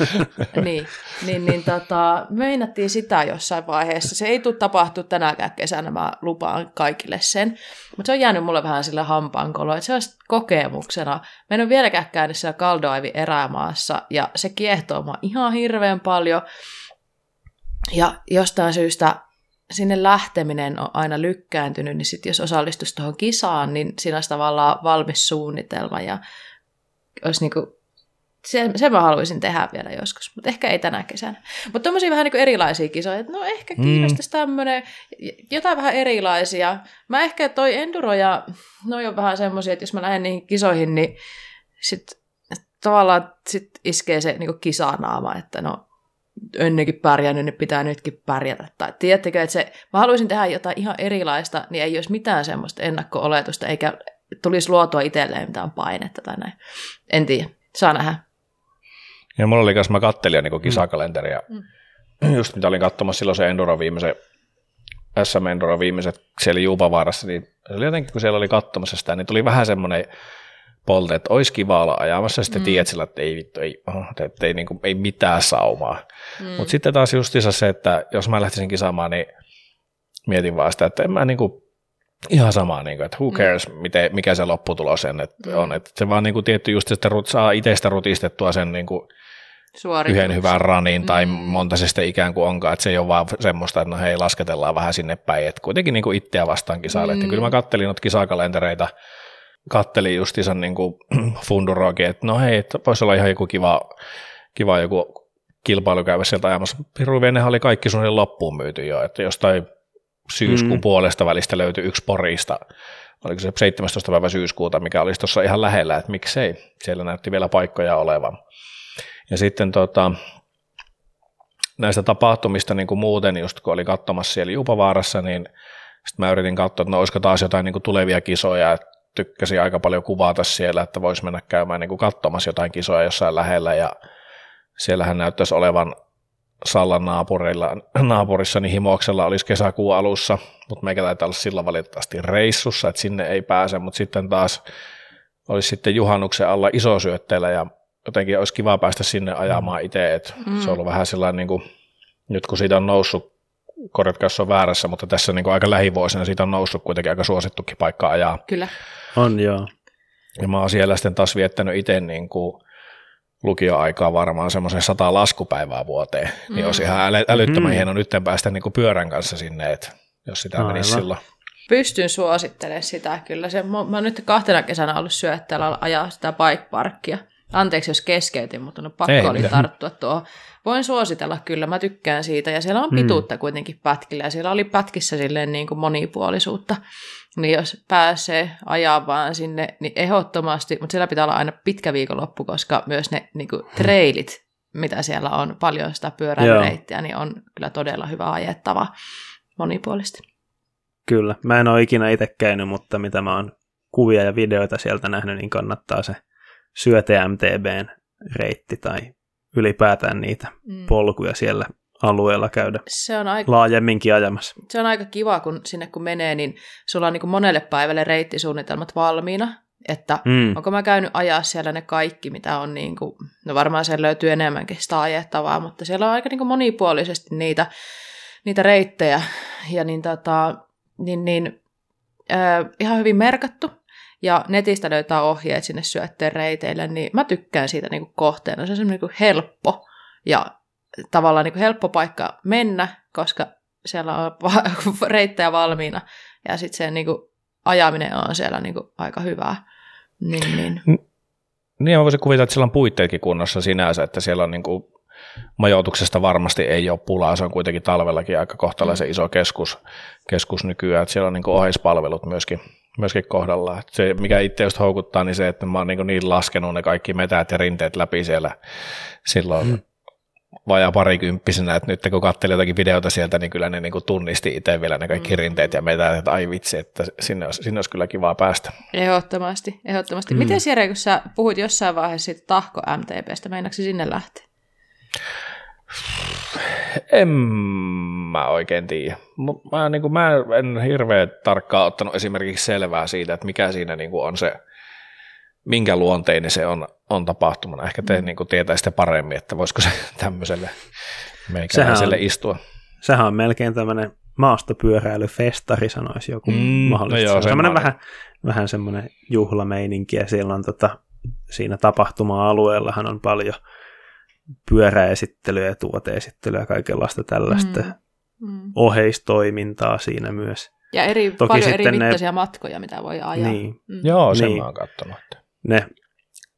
niin, niin, niin tota, meinattiin sitä jossain vaiheessa. Se ei tule tapahtua tänäkään kesänä, mä lupaan kaikille sen. Mutta se on jäänyt mulle vähän sille hampaankolo, että se olisi kokemuksena. Mä en ole vieläkään käynyt siellä Kaldoivi erämaassa, ja se kiehtoo mua ihan hirveän paljon. Ja jostain syystä sinne lähteminen on aina lykkääntynyt, niin sitten jos osallistuisi tuohon kisaan, niin siinä olisi tavallaan valmis suunnitelma ja olisi niinku, se, sen mä haluaisin tehdä vielä joskus, mutta ehkä ei tänä kesänä. Mutta tuommoisia vähän niinku erilaisia kisoja, että no ehkä mm. kiinnostaisi mm. tämmöinen, jotain vähän erilaisia. Mä ehkä toi enduro ja no on vähän semmoisia, että jos mä lähden niihin kisoihin, niin sitten tavallaan sit iskee se niinku kisanaama, että no ennenkin pärjännyt, niin pitää nytkin pärjätä. Tai tiedättekö, että se, mä haluaisin tehdä jotain ihan erilaista, niin ei olisi mitään semmoista ennakko-oletusta, eikä tulisi luotua itselleen mitään painetta tai näin. En tiedä, saa nähdä. Ja mulla oli kanssa, mä kattelin niin kisakalenteria, mm. just mitä olin katsomassa silloin se Enduro viimeisen, SM Enduro viimeiset siellä Juupavaarassa, niin se oli jotenkin, kun siellä oli katsomassa sitä, niin tuli vähän semmoinen polte, että olisi kiva olla ajamassa, ja sitten mm. tiedät sillä, että ei vittu, ei, että ei, niin kuin, ei mitään saumaa. Mm. Mutta sitten taas justiinsa se, että jos mä lähtisin kisaamaan, niin mietin vaan sitä, että en mä niin kuin, ihan samaa, niin kuin, että who mm. cares, mm. miten, mikä se lopputulos sen, että mm. on. Että se vaan niin kuin, tietty just, että saa itsestä rutistettua sen niin kuin, yhden hyvän ranin tai mm. monta se sitten ikään kuin onkaan, että se ei ole vaan semmoista, että no hei, lasketellaan vähän sinne päin, että kuitenkin niin kuin itseä vastaan kisaille. Mm. kyllä mä kattelin noita kisakalentereita, kattelin justiinsa niin kuin funduroakin, että no hei, että voisi olla ihan joku kiva, kiva joku kilpailu käydä sieltä ajamassa. Piruviennehän oli kaikki suunnilleen loppuun myyty jo, että jostain syyskuun mm. puolesta välistä löytyi yksi porista oliko se 17. päivä syyskuuta, mikä olisi tuossa ihan lähellä, että miksei, siellä näytti vielä paikkoja olevan. Ja sitten tota, näistä tapahtumista niin kuin muuten, just kun oli katsomassa siellä Jupavaarassa, niin sitten mä yritin katsoa, että no olisiko taas jotain niin kuin tulevia kisoja, että tykkäsin aika paljon kuvata siellä, että voisi mennä käymään niin kuin katsomassa jotain kisoja jossain lähellä, ja siellähän näyttäisi olevan Sallan naapurilla, naapurissa, niin Himoksella olisi kesäkuun alussa, mutta meikä taitaa olla sillä valitettavasti reissussa, että sinne ei pääse, mutta sitten taas olisi sitten juhannuksen alla isosyötteellä ja jotenkin olisi kiva päästä sinne ajamaan itse, että mm. se on ollut vähän sellainen, niin kuin, nyt kun siitä on noussut, korjatkaa jos on väärässä, mutta tässä niin kuin aika lähivuosina siitä on noussut kuitenkin aika suosittukin paikka ajaa. Kyllä. On joo. Ja mä oon siellä sitten taas viettänyt itse niin kuin lukioaikaa varmaan semmoisen sata laskupäivää vuoteen, mm. niin olisi ihan älyttömän mm. hieno nyt päästä niin kuin pyörän kanssa sinne, että jos sitä Aivan. menisi silloin. Pystyn suosittelemaan sitä kyllä. Se, mä, mä oon nyt kahtena kesänä ollut syötteellä ajaa sitä bike parkia. Anteeksi, jos keskeytin, mutta no pakko Ei, oli mitä. tarttua tuohon. Voin suositella kyllä, mä tykkään siitä. Ja siellä on mm. pituutta mm. kuitenkin pätkillä, ja siellä oli pätkissä silleen niin kuin monipuolisuutta. Niin jos pääsee ajaa vaan sinne, niin ehdottomasti, mutta siellä pitää olla aina pitkä viikonloppu, koska myös ne niin kuin, trailit, mitä siellä on, paljon sitä pyöräilyreittiä, niin on kyllä todella hyvä ajettava monipuolisesti. Kyllä, mä en ole ikinä itse käynyt, mutta mitä mä oon kuvia ja videoita sieltä nähnyt, niin kannattaa se syöte MTBn reitti tai ylipäätään niitä mm. polkuja siellä alueella käydä se on aika, laajemminkin ajamassa. Se on aika kiva, kun sinne kun menee, niin sulla on niin kuin monelle päivälle reittisuunnitelmat valmiina, että mm. onko mä käynyt ajaa siellä ne kaikki, mitä on, niin kuin, no varmaan siellä löytyy enemmänkin sitä ajettavaa, mutta siellä on aika niin kuin monipuolisesti niitä, niitä reittejä, ja niin, tota, niin, niin äh, ihan hyvin merkattu, ja netistä löytää ohjeet sinne syötteen reiteille, niin mä tykkään siitä niin kuin kohteena. Se on semmoinen niin helppo ja tavallaan niin kuin helppo paikka mennä, koska siellä on reittejä valmiina ja sitten se niin kuin ajaminen on siellä niin kuin aika hyvää. Niin, niin. niin mä voisin kuvitella, että siellä on puitteetkin kunnossa sinänsä, että siellä on niin kuin majoituksesta varmasti ei ole pulaa, se on kuitenkin talvellakin aika kohtalaisen mm. iso keskus, keskus nykyään, että siellä on niin oheispalvelut myöskin, myöskin kohdalla. Että se, mikä itse just houkuttaa, niin se, että mä oon niin, niin laskenut ne kaikki metät ja rinteet läpi siellä silloin mm vajaa parikymppisenä, että nyt kun katselin jotakin videota sieltä, niin kyllä ne niin tunnisti itse vielä ne kaikki mm. rinteet ja meitä, että ai vitsi, että sinne olisi, sinne olisi kyllä kivaa päästä. Ehdottomasti, ehdottomasti. Mm. Miten Jere, kun sä puhuit jossain vaiheessa siitä tahko MTPstä, meinaatko sinne lähteä? En mä oikein tiedä. Mä, niin kuin, mä en hirveän tarkkaan ottanut esimerkiksi selvää siitä, että mikä siinä niin kuin on se minkä luonteinen se on, on tapahtumana. Ehkä te mm. niin kuin tietäisitte paremmin, että voisiko se tämmöiselle meikäläiselle on, istua. Sehän on melkein tämmöinen maastopyöräilyfestari, sanoisi joku mm, mahdollisesti. No joo, se on vähän, vähän semmoinen juhlameininki, ja siellä on tota, siinä tapahtuma-alueellahan on paljon pyöräesittelyä ja tuoteesittelyä ja kaikenlaista tällaista mm, mm. oheistoimintaa siinä myös. Ja eri, Toki paljon eri mittaisia ne... matkoja, mitä voi ajaa. Niin. Mm. Joo, sen niin. mä oon katsonut ne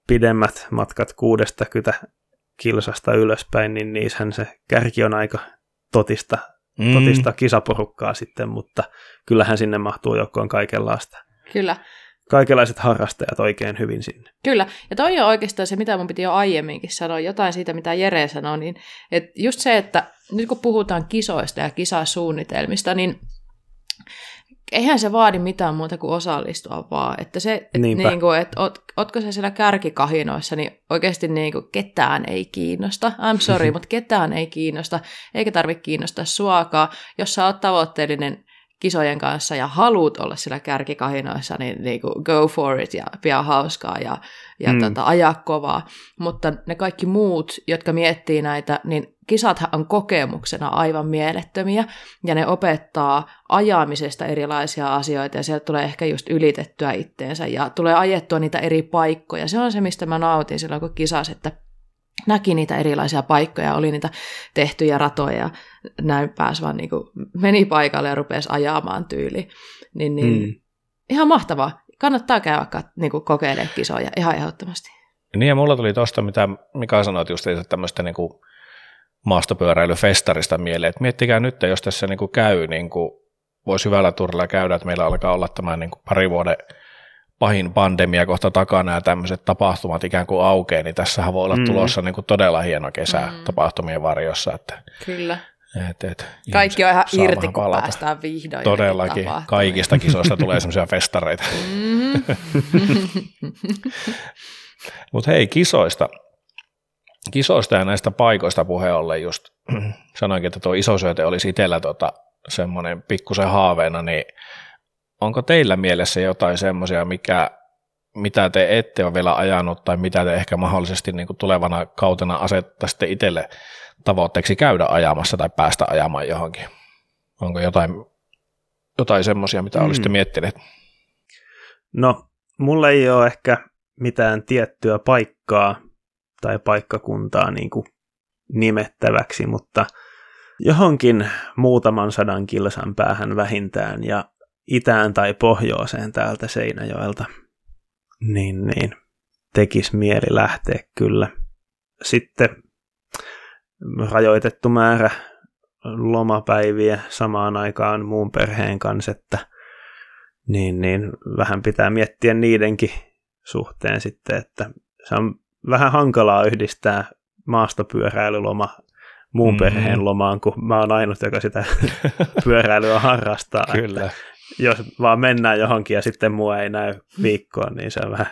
pidemmät matkat 60 kilsasta ylöspäin, niin niissähän se kärki on aika totista, mm. totista kisaporukkaa sitten, mutta kyllähän sinne mahtuu joukkoon kaikenlaista. Kyllä. Kaikenlaiset harrastajat oikein hyvin sinne. Kyllä, ja toi on oikeastaan se, mitä mun piti jo aiemminkin sanoa, jotain siitä, mitä Jere sanoi, niin että just se, että nyt kun puhutaan kisoista ja kisasuunnitelmista, niin eihän se vaadi mitään muuta kuin osallistua vaan. Että se, et niin kuin, että ot, otko se siellä kärkikahinoissa, niin oikeasti niin kuin, ketään ei kiinnosta. I'm sorry, mutta ketään ei kiinnosta, eikä tarvitse kiinnostaa suakaan. Jos sä oot tavoitteellinen kisojen kanssa ja haluat olla siellä kärkikahinoissa, niin, niin kuin go for it ja pidä hauskaa ja, ja mm. tota, ajaa kovaa. Mutta ne kaikki muut, jotka miettii näitä, niin kisathan on kokemuksena aivan mielettömiä ja ne opettaa ajamisesta erilaisia asioita ja sieltä tulee ehkä just ylitettyä itteensä ja tulee ajettua niitä eri paikkoja. Se on se, mistä mä nautin silloin, kun kisas, että näki niitä erilaisia paikkoja, oli niitä tehtyjä ratoja ja näin pääsi vaan niin kuin, meni paikalle ja rupesi ajamaan tyyli. Niin, niin mm. Ihan mahtavaa. Kannattaa käydä niin kuin, kokeilemaan kisoja ihan ehdottomasti. Niin ja mulla tuli tuosta, mitä Mika sanoi, just että tämmöistä niin maastopyöräilyfestarista mieleen, että miettikää nyt, jos tässä niin kuin käy niin kuin voisi hyvällä turilla käydä, että meillä alkaa olla tämä niin kuin pari vuoden pahin pandemia kohta takana ja tämmöiset tapahtumat ikään kuin aukeaa, niin tässähän voi olla mm. tulossa niin kuin todella hieno kesä mm. tapahtumien varjossa. Että, Kyllä. Et, et, Kaikki on ihan irti, kun palata. päästään vihdoin. Todellakin. Kaikista kisoista tulee semmoisia festareita. Mm-hmm. Mutta hei, kisoista. Kisoista ja näistä paikoista puheen ollen just sanoinkin, että tuo isosyöte olisi itsellä tota, semmoinen pikkusen haaveena, niin onko teillä mielessä jotain semmoisia, mikä, mitä te ette ole vielä ajanut tai mitä te ehkä mahdollisesti niin tulevana kautena asettaisitte itselle tavoitteeksi käydä ajamassa tai päästä ajamaan johonkin? Onko jotain, jotain semmoisia, mitä mm. olisitte miettineet? No, mulla ei ole ehkä mitään tiettyä paikkaa tai paikkakuntaa niin kuin nimettäväksi, mutta johonkin muutaman sadan kilsan päähän vähintään ja itään tai pohjoiseen täältä Seinäjoelta, niin, niin tekisi mieli lähteä kyllä. Sitten rajoitettu määrä lomapäiviä samaan aikaan muun perheen kanssa, että niin, niin vähän pitää miettiä niidenkin suhteen sitten, että se on vähän hankalaa yhdistää maastopyöräilyloma muun mm-hmm. perheen lomaan, kun mä oon ainut, joka sitä pyöräilyä harrastaa. Kyllä. Että jos vaan mennään johonkin ja sitten mua ei näy viikkoon, niin se on vähän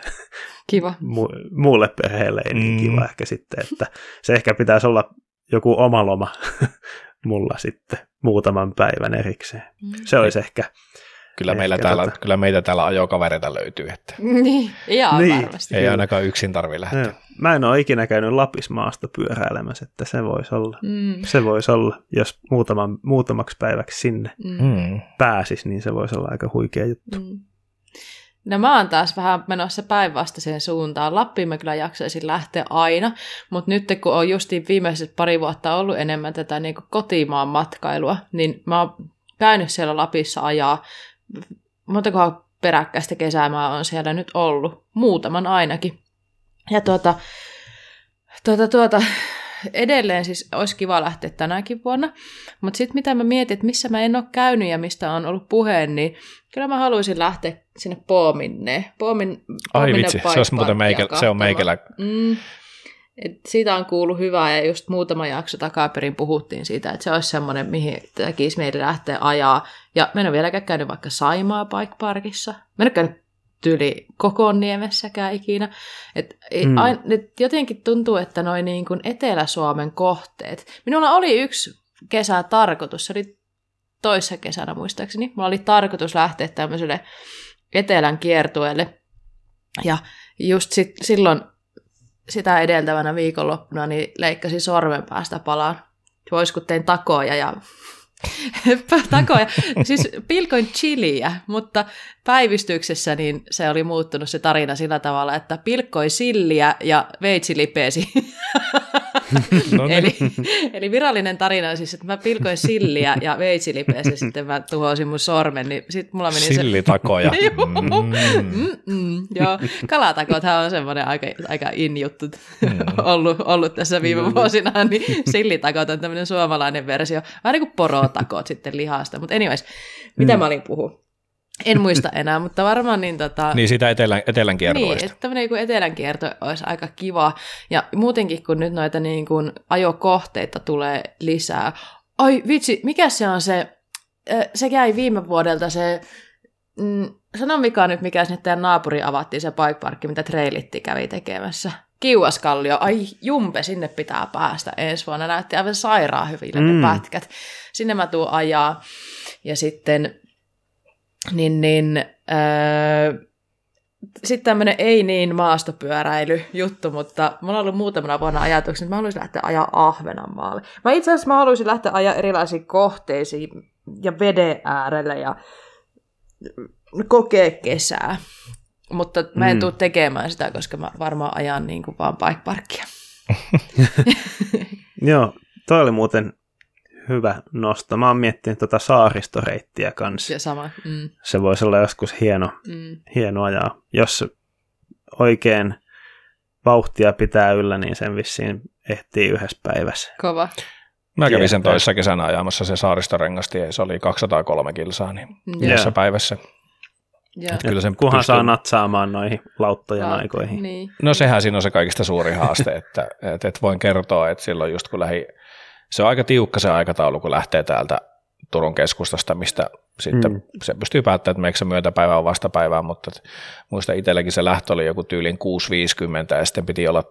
kiva. Mu- muulle perheelle ei niin kiva mm. ehkä sitten, että se ehkä pitäisi olla joku oma loma mulla sitten muutaman päivän erikseen. Mm. Se olisi ehkä Kyllä, meillä Ehkä täällä, tota... kyllä meitä täällä ajokavereita löytyy. Että niin, ihan niin, varmasti. Ei ainakaan yksin tarvi lähteä. Ja, mä en ole ikinä käynyt Lapismaasta pyöräilemässä, että se voisi olla, mm. se voisi olla jos muutaman, muutamaksi päiväksi sinne mm. mm. pääsisi, niin se voisi olla aika huikea juttu. Mm. No mä oon taas vähän menossa päinvastaiseen suuntaan. Lappiin mä kyllä jaksaisin lähteä aina, mutta nyt kun on justiin viimeiset pari vuotta ollut enemmän tätä niin kotimaan matkailua, niin mä oon käynyt siellä Lapissa ajaa montakohan peräkkäistä kesää mä oon siellä nyt ollut, muutaman ainakin. Ja tuota, tuota, tuota, edelleen siis olisi kiva lähteä tänäkin vuonna, mutta sitten mitä mä mietin, että missä mä en ole käynyt ja mistä on ollut puheen, niin kyllä mä haluaisin lähteä sinne Poominne. Poomin, Ai vitsi, se, olisi muuten meikä, se on meikälä. Mm, et siitä on kuullut hyvää ja just muutama jakso takaperin puhuttiin siitä, että se olisi semmoinen, mihin tekisi meidän lähteä ajaa. Ja mä en ole vieläkään käynyt vaikka Saimaa Bike Parkissa. Mä en ole käynyt tyli Kokoniemessäkään ikinä. Et, mm. ain, et jotenkin tuntuu, että noin niin kuin Etelä-Suomen kohteet. Minulla oli yksi kesä tarkoitus, se oli toissa kesänä muistaakseni. Mulla oli tarkoitus lähteä tämmöiselle etelän kiertueelle. Ja just sit, silloin sitä edeltävänä viikonloppuna niin leikkasin sormen päästä palaan. Vois kun tein takoja ja takoja. Siis pilkoin chiliä, mutta päivystyksessä niin se oli muuttunut se tarina sillä tavalla, että pilkkoi silliä ja veitsi lipeesi. no niin. eli, eli virallinen tarina on siis, että mä pilkoin silliä ja veitsi lipeesi, sitten mä tuhosin mun sormen, niin sitten mulla meni Sillitakoja. se... mm. joo, kalatakothan on semmoinen aika, aika in juttu mm. ollut, ollut tässä viime mm. vuosina, niin sillitakot on tämmöinen suomalainen versio, vähän niin kuin porotakot sitten lihasta, mutta anyways, mitä mm. mä olin puhu? En muista enää, mutta varmaan niin tota... Niin sitä etelän, etelän kiertoista. Niin, että tämmöinen niin etelän kierto olisi aika kiva. Ja muutenkin, kun nyt noita niin kuin ajokohteita tulee lisää. Ai vitsi, mikä se on se, se jäi viime vuodelta se, mm, sano mikä nyt, mikä sinne teidän naapuri avattiin se bike park, mitä trailitti kävi tekemässä. Kiuaskallio, ai jumpe, sinne pitää päästä ensi vuonna. Näytti aivan sairaan hyville mm. ne pätkät. Sinne mä tuun ajaa. Ja sitten niin, niin öö, sitten tämmöinen ei niin maastopyöräily juttu, mutta mulla on ollut muutamana vuonna ajatuksia, että mä haluaisin lähteä ajaa Ahvenanmaalle. Mä itse asiassa mä haluaisin lähteä ajaa erilaisiin kohteisiin ja veden äärelle ja kokea kesää. Mutta mä en mm. tule tekemään sitä, koska mä varmaan ajan niin kuin vaan bike parkia. Joo, toi oli muuten hyvä nosto. Mä oon miettinyt tuota saaristoreittiä kanssa. Ja sama. Mm. Se voisi olla joskus hieno, mm. hieno ajaa. Jos oikein vauhtia pitää yllä, niin sen vissiin ehtii yhdessä päivässä. Kova. Mä kävin sen toissa kesänä ajamassa se saaristorengastie, se oli 203 kilsaa niin yhdessä päivässä. Yeah. Kyllä sen Kunhan pystyy... saa natsaamaan noihin lauttojen Laut, aikoihin. Niin. No sehän siinä on se kaikista suuri haaste, että, että, että voin kertoa, että silloin just kun lähi, se on aika tiukka se aikataulu, kun lähtee täältä Turun keskustasta, mistä sitten mm. se pystyy päättämään, että meikö se myötäpäivä on vastapäivää, mutta muista itselläkin se lähtö oli joku tyylin 6.50 ja sitten piti olla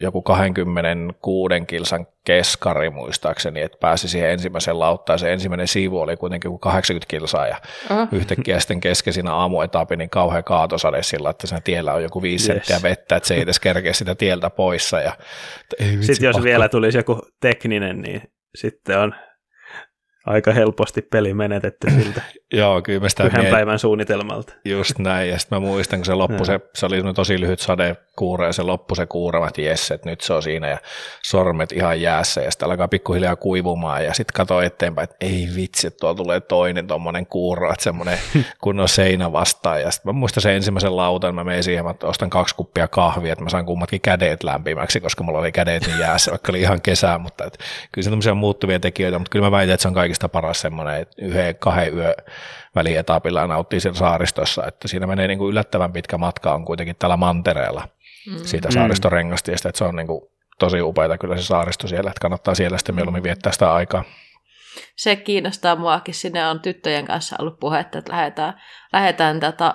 joku 26 kilsan keskari muistaakseni, että pääsi siihen ensimmäiseen lauttaan. Se ensimmäinen siivu oli kuitenkin kuin 80 kilsaa ja uh-huh. yhtäkkiä sitten kesken siinä aamuetapin niin kauhean kaatosade sillä, että siinä tiellä on joku viisi yes. senttiä vettä, että se ei edes kerkeä sitä tieltä poissa. Ja, sitten jos pakko. vielä tulisi joku tekninen, niin sitten on aika helposti peli menetetty siltä Joo, kyllä mä sitä yhden miet... päivän suunnitelmalta. Just näin, ja sitten mä muistan, kun se loppu, se, se oli tosi lyhyt sade kuura, ja se loppu se kuura, että jes, että nyt se on siinä, ja sormet ihan jäässä, ja sitten alkaa pikkuhiljaa kuivumaan, ja sitten katsoo eteenpäin, että ei vitsi, että tuolla tulee toinen tuommoinen kuura, että semmoinen kunnon seinä vastaan, ja sitten mä muistan sen ensimmäisen lautan, mä menin siihen, että ostan kaksi kuppia kahvia, että mä saan kummatkin kädet lämpimäksi, koska mulla oli kädet niin jäässä, vaikka oli ihan kesää, mutta et, kyllä se on muuttuvia tekijöitä, mutta kyllä mä väitän, että se on kaikista paras semmoinen, että yhden, kahden yö välietapilla nauttii siellä saaristossa, että siinä menee niin kuin yllättävän pitkä matka on kuitenkin tällä mantereella mm. siitä saaristorengastiestä, että se on niin kuin tosi upeita kyllä se saaristo siellä, että kannattaa siellä sitten mieluummin viettää sitä aikaa. Se kiinnostaa muakin, sinne on tyttöjen kanssa ollut puhetta, että lähdetään, lähdetään tätä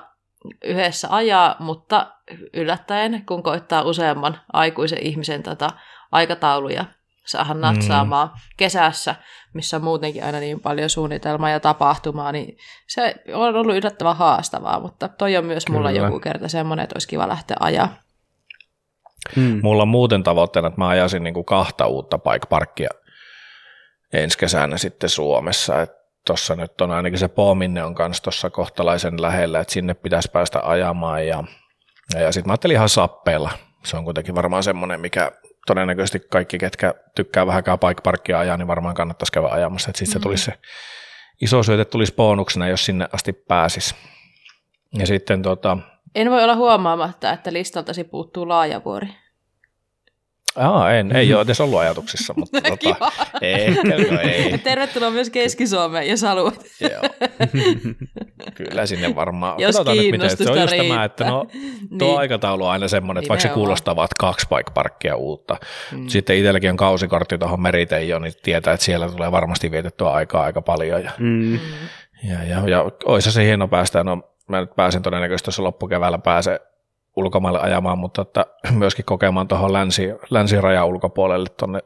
yhdessä ajaa, mutta yllättäen, kun koittaa useamman aikuisen ihmisen tätä aikatauluja saada natsaamaan mm. kesässä, missä on muutenkin aina niin paljon suunnitelmaa ja tapahtumaa, niin se on ollut yllättävän haastavaa, mutta toi on myös mulla Kyllä. joku kerta semmoinen, että olisi kiva lähteä ajaa. Hmm. Mulla on muuten tavoitteena, että mä ajasin niin kuin kahta uutta bike parkkia ensi kesänä sitten Suomessa, tuossa nyt on ainakin se Poominne on kanssa tuossa kohtalaisen lähellä, että sinne pitäisi päästä ajamaan ja, ja sitten mä ajattelin ihan sappeilla. Se on kuitenkin varmaan semmoinen, mikä todennäköisesti kaikki, ketkä tykkää vähänkään paikkaparkkia ajaa, niin varmaan kannattaisi käydä ajamassa. Sitten mm-hmm. se tulisi se iso syöte tulisi bonuksena, jos sinne asti pääsis. Ja sitten tota... En voi olla huomaamatta, että listaltasi puuttuu laajavuori. Aa, en, ei ole edes ollut ajatuksissa, mutta tota, ei, ei. Tervetuloa myös Keski-Suomeen, jos haluat. Joo. Kyllä sinne varmaan. Jos Katsotaan nyt miten. Se on just tämä, että no, tuo niin. aikataulu on aina semmoinen, että vaikka se kuulostaa vaan kaksi paikkaparkkia uutta. Mm. Sitten itselläkin on kausikortti tuohon Meriteijoon, niin tietää, että siellä tulee varmasti vietettyä aikaa aika paljon. Ja, mm. ja, ja, ja olisi se hieno päästä, no mä nyt pääsen todennäköisesti tuossa loppukeväällä pääse ulkomaille ajamaan, mutta että myöskin kokemaan tuohon länsi, länsirajan ulkopuolelle tuonne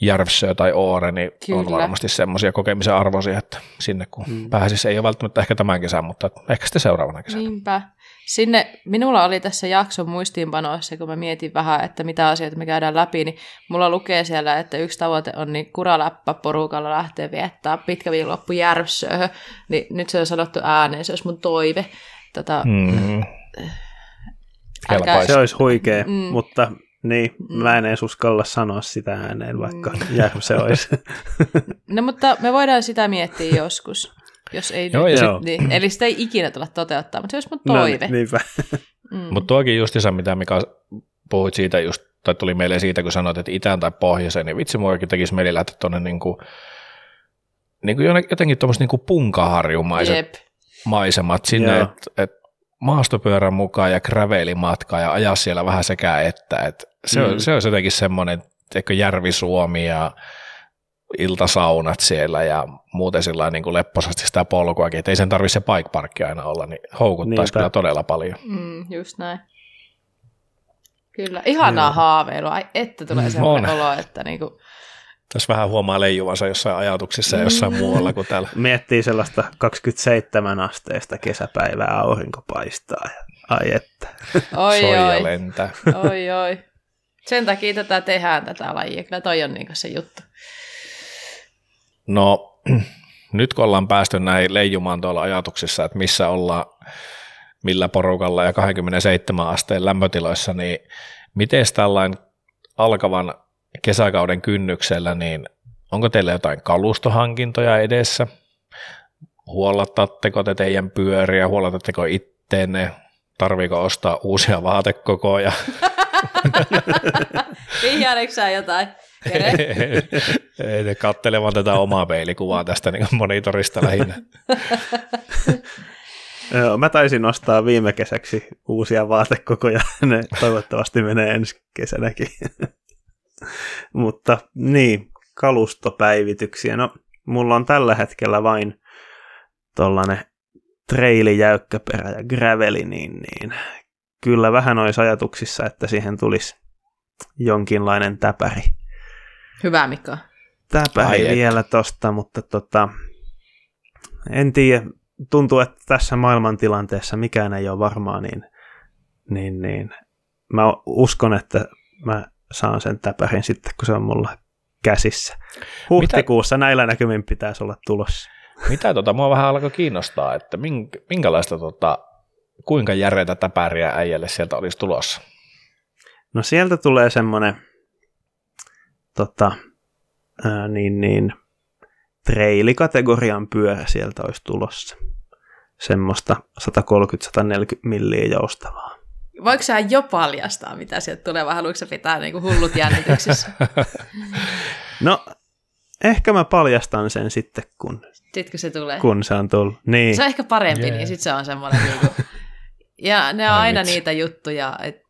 Järvsö tai Oore, niin Kyllä. on varmasti semmoisia kokemisen arvoisia, että sinne kun mm. pääsisi, ei ole välttämättä ehkä tämän kesän, mutta ehkä sitten seuraavana kesänä. Niinpä. Sinne, minulla oli tässä jakson muistiinpanoissa, kun mä mietin vähän, että mitä asioita me käydään läpi, niin mulla lukee siellä, että yksi tavoite on niin kuraläppä porukalla lähteä viettää pitkä viikonloppu Järvsöön, niin nyt se on sanottu ääneen, se olisi mun toive. Tota, mm. Älkää... Se olisi huikea, mm. mutta niin, mm. mä en edes uskalla sanoa sitä ääneen, vaikka mm. se olisi. no mutta me voidaan sitä miettiä joskus, jos ei joo, nyt, joo. Niin, eli sitä ei ikinä tulla toteuttaa, mutta se olisi mun no, toive. No, niinpä. Mm. Mutta tuokin isä, mitä Mika puhuit siitä just, tai tuli meille siitä, kun sanoit, että itään tai pohjoiseen, niin vitsi muakin tekisi meille lähteä tuonne niin kuin, niin kuin jotenkin tuommoiset niin punkaharjumaiset Jep. maisemat sinne, että et, maastopyörän mukaan ja gravelimatkaa ja ajaa siellä vähän sekä että. että se, mm. on, se on jotenkin semmoinen, että Järvi Suomi ja iltasaunat siellä ja muuten sillä niin kuin lepposasti sitä polkuakin, että ei sen tarvitse se bike parkki aina olla, niin houkuttaisi Niinpä. kyllä todella paljon. Mm, just näin. Kyllä, ihanaa mm. haaveilua, Ai, että tulee semmoinen olo, että niin kuin tässä vähän huomaa leijuvansa jossain ajatuksissa ja jossain mm. muualla kuin täällä. Miettii sellaista 27 asteista kesäpäivää, aurinko paistaa. Ja, ai että. Oi, Soija oi. lentää. Oi, oi. Sen takia tätä tehdään, tätä lajia. Kyllä toi on niin se juttu. No, nyt kun ollaan päästy näin leijumaan tuolla ajatuksissa, että missä ollaan, millä porukalla ja 27 asteen lämpötiloissa, niin miten tällainen alkavan kesäkauden kynnyksellä, niin onko teillä jotain kalustohankintoja edessä? Huollattatteko te teidän pyöriä, huollatatteko itteenne, tarviiko ostaa uusia vaatekokoja? Vihjaileksä jotain? Kattelemaan tätä omaa peilikuvaa tästä niin monitorista lähinnä. Joo, mä taisin nostaa viime kesäksi uusia vaatekokoja, ne toivottavasti menee ensi kesänäkin. Mutta niin, kalustopäivityksiä. No, mulla on tällä hetkellä vain tollanen treili, jäykkäperä ja graveli, niin, niin kyllä vähän olisi ajatuksissa, että siihen tulisi jonkinlainen täpäri. Hyvä Mika. Täpäri Ai vielä et. tosta, mutta tota, en tiedä, tuntuu, että tässä maailmantilanteessa mikään ei ole varmaa, niin, niin, niin mä uskon, että mä saan sen täpärin sitten, kun se on mulla käsissä. Huhtikuussa Mitä? näillä näkymin pitäisi olla tulossa. Mitä tota, mua vähän alkoi kiinnostaa, että minkälaista, tota, kuinka järeitä täpäriä äijälle sieltä olisi tulossa? No sieltä tulee semmoinen tota, ää, niin, niin, treilikategorian pyörä sieltä olisi tulossa. Semmoista 130-140 milliä joustavaa. Voiko sä jo paljastaa, mitä sieltä tulee, vai haluatko pitää niinku hullut jännityksissä? no, ehkä mä paljastan sen sitten, kun, sitten, se tulee. kun se on tullut. Niin. Se on ehkä parempi, yeah. niin sitten se on semmoinen niinku... Ja ne on Ai aina vitsi. niitä juttuja, että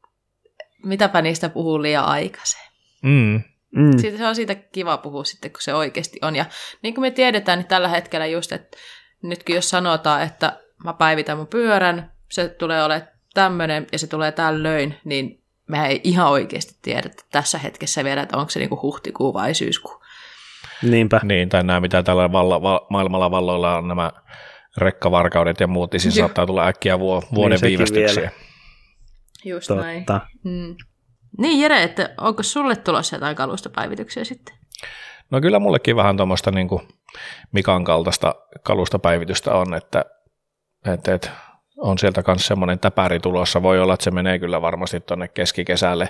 mitäpä niistä puhuu liian aikaisin. Mm. Mm. Siitä se on siitä kiva puhua sitten, kun se oikeasti on. Ja niin kuin me tiedetään, niin tällä hetkellä just, että nytkin jos sanotaan, että mä päivitän mun pyörän, se tulee olemaan tämmöinen ja se tulee tällöin, niin me ei ihan oikeasti tiedä että tässä hetkessä vielä, että onko se niinku huhtikuu vai syyskuu. Niinpä. Niin, tai nämä mitä tällä valla, va, maailmalla valloilla on nämä rekkavarkaudet ja muut, niin siis saattaa tulla äkkiä vuo, vuoden niin viivästyksiä. Just Totta. näin. Mm. Niin Jere, että onko sulle tulossa jotain kalustopäivityksiä sitten? No kyllä mullekin vähän tuommoista niin Mikan kaltaista kalustopäivitystä on, että, että, että on sieltä myös semmoinen täpäri tulossa. Voi olla, että se menee kyllä varmasti tuonne keskikesälle,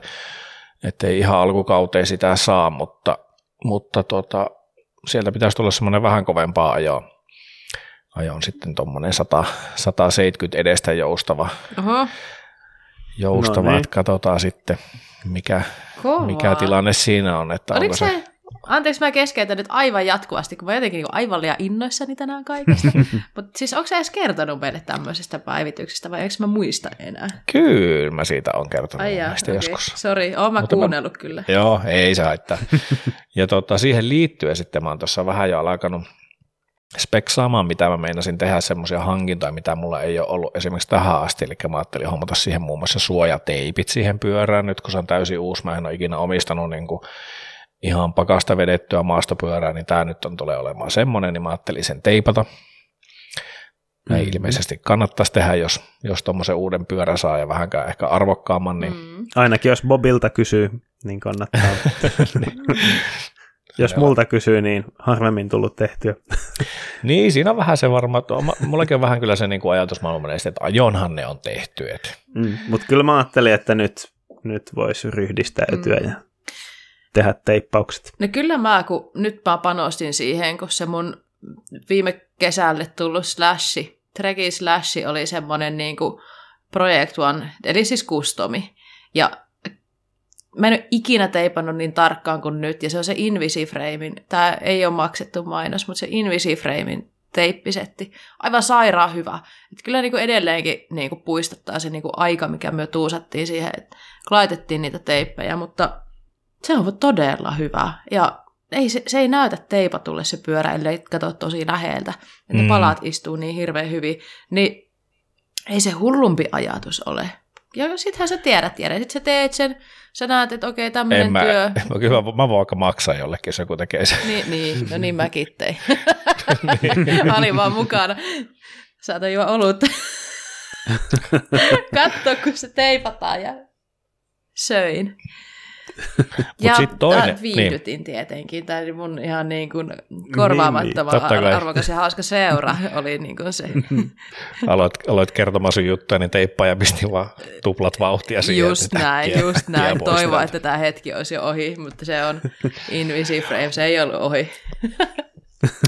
ettei ihan alkukauteen sitä saa, mutta, mutta tota, sieltä pitäisi tulla semmoinen vähän kovempaa ajoa. Ajoon sitten tuommoinen 170 edestä joustava. Oho. Joustava, no niin. että katsotaan sitten, mikä, mikä tilanne siinä on. Että Oliko se, se Anteeksi, mä keskeytän nyt aivan jatkuvasti, kun mä jotenkin niin aivan liian innoissani tänään kaikesta. Mutta siis onko sä edes kertonut meille tämmöisestä päivityksestä vai eikö mä muista enää? Kyllä mä siitä on kertonut Ai jaa, okay. joskus. Sori, oon mä Mutta kuunnellut mä... kyllä. Joo, ei saa että. ja tota, siihen liittyen sitten mä oon tuossa vähän jo alkanut speksaamaan, mitä mä meinasin tehdä semmoisia hankintoja, mitä mulla ei ole ollut esimerkiksi tähän asti, eli mä ajattelin hommata siihen muun muassa suojateipit siihen pyörään, nyt kun se on täysin uusi, mä en ole ikinä omistanut niin kuin ihan pakasta vedettyä maastopyörää, niin tämä nyt on tulee olemaan semmoinen, niin mä ajattelin sen teipata. Mm. Ei ilmeisesti kannattaisi tehdä, jos, jos tuommoisen uuden pyörän saa ja vähänkään ehkä arvokkaamman. Niin... Mm. Ainakin jos Bobilta kysyy, niin kannattaa. niin. Jos multa kysyy, niin harvemmin tullut tehtyä. niin, siinä on vähän se varma, että mullakin on vähän kyllä se niin kuin ajatusmaailma että ajonhan ne on tehty. Mm, Mutta kyllä mä ajattelin, että nyt, nyt voisi ryhdistäytyä mm. ja tehdä teippaukset. No kyllä mä, kun nyt mä panostin siihen, kun se mun viime kesälle tullut slashi, Trekki slashi oli semmoinen niin kuin Project One, eli siis kustomi. Ja mä en ole ikinä teipannut niin tarkkaan kuin nyt, ja se on se Invisiframein, tämä ei ole maksettu mainos, mutta se Invisiframein teippisetti, aivan sairaan hyvä. Et kyllä niin kuin edelleenkin niin kuin puistattaa se niin kuin aika, mikä me tuusattiin siihen, että laitettiin niitä teippejä, mutta se on todella hyvä. Ja ei, se, se ei näytä teipatulle se pyörä, ellei katso tosi läheltä. Että mm. palaat istuu niin hirveän hyvin. Niin ei se hullumpi ajatus ole. Ja sittenhän sä tiedät, tiedät. Sitten sä teet sen, sä näet, että okei, tämmöinen mä, työ. Mä, kyllä mä, mä voin vaikka maksaa jollekin, jos joku tekee sen. Niin, niin no niin mäkin tein. niin. Olin vaan mukana. Saatan juo olutta. Katso, kun se teipataan ja söin ja toinen, viihdytin niin. tietenkin. Tämä mun ihan niin kuin korvaamattoman niin, niin. arvokas ja hauska seura oli niin kuin se. aloit, aloit kertomaan sun juttuja, niin teippa ja pistin vaan tuplat vauhtia siihen. Just näin, äkkiä, just näin. Toivon, että tämä hetki olisi jo ohi, mutta se on Invisiframe, se ei ollut ohi.